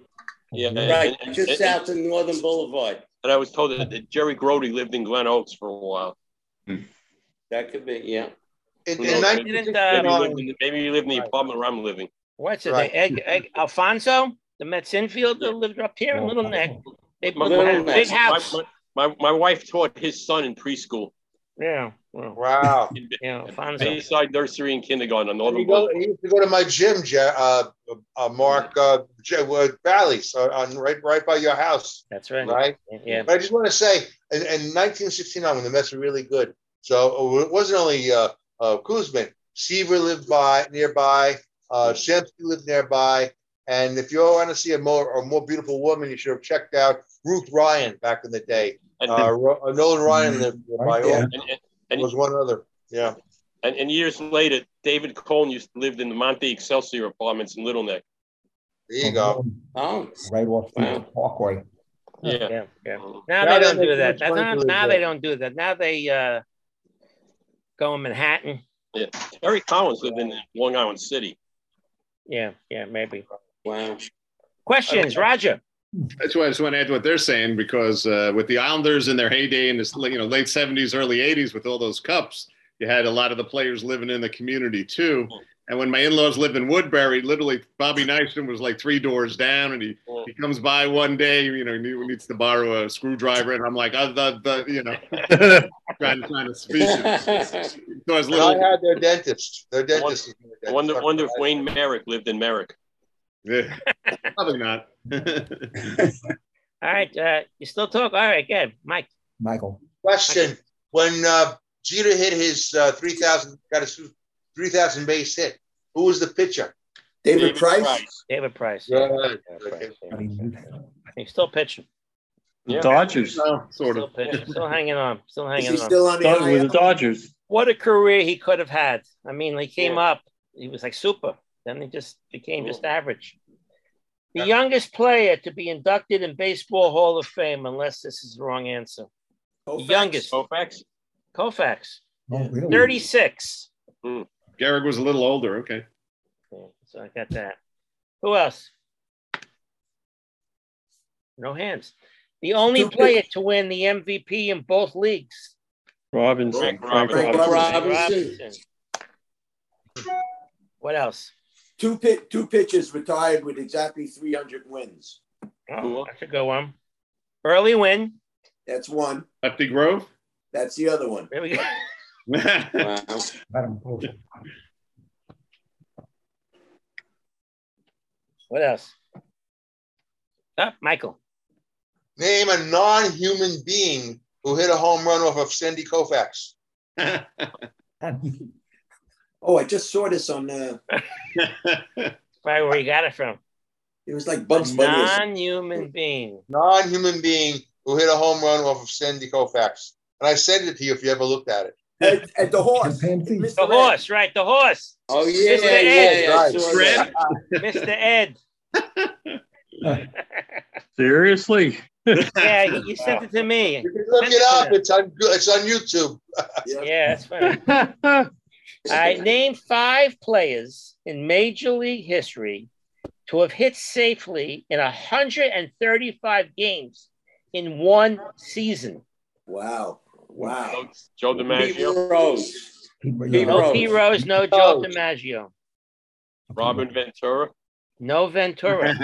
Yeah, and, Right, and- just and- south of Northern Boulevard. and I was told that, that Jerry Grote lived in Glen Oaks for a while. That could be, yeah. In, Who in knows? Didn't, Maybe, uh, he lived in, maybe he lived in the Right. apartment where I'm living. what's his Right. name? Egg, Egg, Alfonzo, the Mets infielder, lived up here in Little Neck. They My, put Little had a Neck. big house. my, my, my wife taught his son in preschool Yeah. Well, Wow. in yeah, Alfonzo. Bayside Nursery and Kindergarten on And Northern he, go, he used to go to my gym, uh, uh, Mark uh, Je- uh, Valleys, uh, on right right by your house, That's right. right? Yeah. But I just want to say, in, in 1969, when the Mets were really good, so it wasn't only uh, uh, Koosman, Seaver lived by nearby, uh, Shamsky lived nearby, and if you want to see a more a more beautiful woman, you should have checked out Ruth Ryan back in the day. And, Uh, Ro- uh, Nolan Ryan lived nearby. Right there. also. and, and, and, was one other. Yeah. and, and years later, David Cone used to live in the Monte Excelsior apartments in Little Neck. There you go. Oh, Right off Wow. the Parkway. Yeah. Yeah. Yeah. Now Now they they don't do that. much money Now, to they don't do that. Now they uh, go in Manhattan. Yeah. Terry Collins lived in Long Island City. Yeah. Yeah. Maybe. wow. Questions, Roger. That's why I just want to add to what they're saying because uh, with the Islanders in their heyday in this you know late seventies, early eighties, with all those cups, you had a lot of the players living in the community too. And when my in-laws lived in Woodbury, literally Bobby Nystrom was like three doors down, and he, he comes by one day, you know, he needs to borrow a screwdriver, and I'm like, uh, the, the, you know, trying to trying to speak. So I was I had their dentist. Their dentist. is their I wonder, wonder if Wayne Merrick lived in Merrick. Yeah, probably not. All right. Uh, you still talk? All right. Good. Mike. Michael. Question: When uh, Jeter hit his uh, three thousand, got his three thousand base hit, who was the pitcher? David, Price. David Price. Good. David Price, yeah. He's still pitching. The Yeah. Dodgers. No, sort Still of. pitching. Still hanging on. Still Is hanging he on. still on the Dod- with the Dodgers. what a career he could have had. I mean, he came Yeah. up, he was like super. Then they just became just average. The Yeah. youngest player to be inducted in Baseball Hall of Fame, unless this is the wrong answer. Koufax? Youngest. Koufax? Koufax, oh, really? 36. Hmm. Garrick was a little older. Okay. Yeah, so I got that. Who else? No hands. The only player to win the MVP in both leagues. Robinson. Frank Frank Robinson. Robinson. Robinson. What else? Two pit, two pitchers retired with exactly 300 wins. Oh, Cool. that's a good one. Early Wynn. That's one. Lefty Grove. That's the other one. There we go. Wow. Let him post. What else? Up, Michael. Name a non-human being who hit a home run off of Sandy Koufax. Oh, I just saw this on. Uh, Probably where you got it from. it was like Bugs Bunny. Non-human being. Non-human being who hit a home run off of Sandy Koufax. And I sent it to you if you ever looked at it. At, at the horse. The Ed. horse, right? The horse. Oh yeah, Mr. yeah, Ed. yeah. I saw Right. Mr. Ed. Seriously? Yeah, you you sent it to me. You can look it up. It's on it's on YouTube. Yeah, that's funny. All right, named five players in Major League history to have hit safely in 135 games in one season. Wow. Wow. Joe Pete DiMaggio, Rose. Pete Pete No Rose. P. Rose, no Joe DiMaggio, Robin Ventura. no Ventura.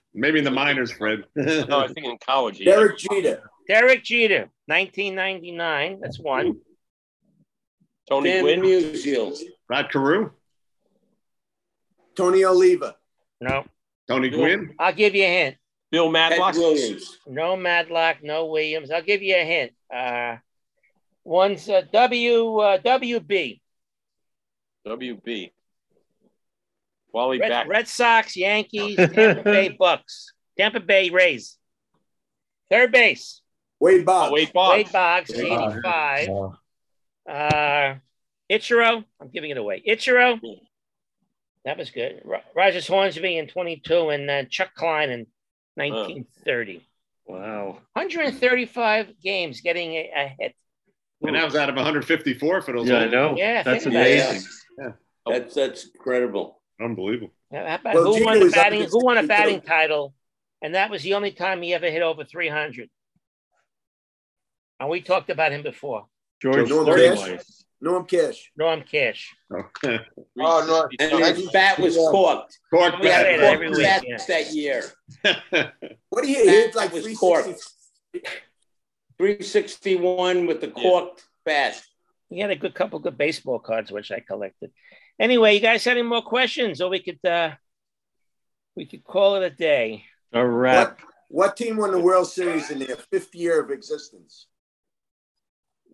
Maybe in the minors, Fred. No, I think in college. he- Derek Jeter. Derek Jeter, 1999. That's one. Tony Dan Gwynn. Musial. Rod Carew, Tony Oliva. No. Tony Gwynn. I'll give you a hint. Bill Ted Madlock. Williams. No Madlock, no Williams. I'll give you a hint. Uh, one's uh, W uh, WB. WB. Wally Red, back. Red Sox, Yankees, Tampa Bay Bucks, Tampa Bay Rays. Third base, Wade Boggs. Oh, Wade Boggs. Wade Boggs, Wade Boggs. 85. Uh, Uh, Ichiro, I'm giving it away. Ichiro, that was good. Ro- Rogers Hornsby in 22 and uh, Chuck Klein in 1930. Wow. 135 games getting a, a hit. And that was out of 154 for those. Yeah, I know. Yeah, That's amazing. about it. That's that's incredible. Unbelievable. How about Well, who won the batting? Who won a batting title? And that was the only time he ever hit over 300. And we talked about him before. George Norm Thirty-One. Cash. Norm Cash. Norm Cash. Oh no! And his bat was corked. Corked We say that bat. every week. That, yeah. that year. What do you hit? Like was 360? corked. 361 with the corked bat. He had a good couple good baseball cards, which I collected. Anyway, you guys had any more questions, or we could uh we could call it a day. A wrap. What team won the World Series in their fifth year of existence?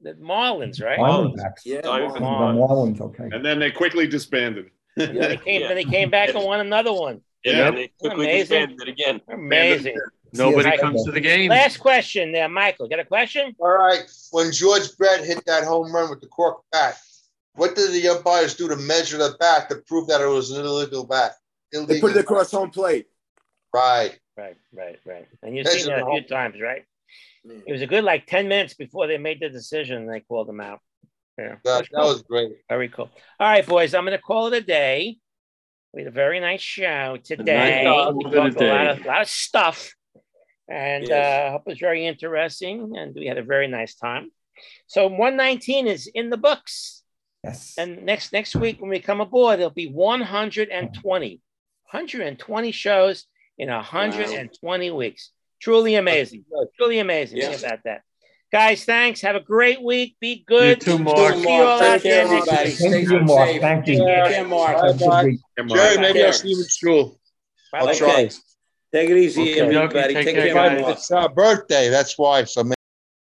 The Marlins, right? Diamondbacks. Yeah. The Marlins. Marlins, okay. And then they quickly disbanded. Then they came, Yeah. then they came back and won another one. Yeah, and they quickly Amazing. disbanded again. Amazing. Nobody Yes. comes to the game. Last question there, Michael. Got a question? All right. When George Brett hit that home run with the cork bat, what did the umpires do to measure the bat to prove that it was an illegal bat? Illegal They put it across home plate. Right. Right, right, right. And you've That's seen that a a- few times, right? Man. It was a good like 10 minutes before they made the decision and they called them out. Yeah. That, that was great. Very cool. All right, boys, I'm going to call it a day. We had a very nice show today. nice We show talked a today. lot of, lot of stuff. And Yes. uh, hope it was very interesting. And we had a very nice time. So 119 is in the books. Yes. And next next week when we come aboard, there'll be 120. 120 shows in 120 weeks. Truly amazing. Truly amazing. Yeah. Think about that. Guys, thanks. Have a great week. Be good. You too, Mark. See you all Take care, there next everybody. week. Stay Thank you, Mark. safe. Thank you. Take care, Mark. Have a good week. Jerry, maybe I'll see you in school. Bye-bye. Okay. Take it easy, Okay. everybody. Take Take care, care, guys. It's our birthday. That's why. So maybe.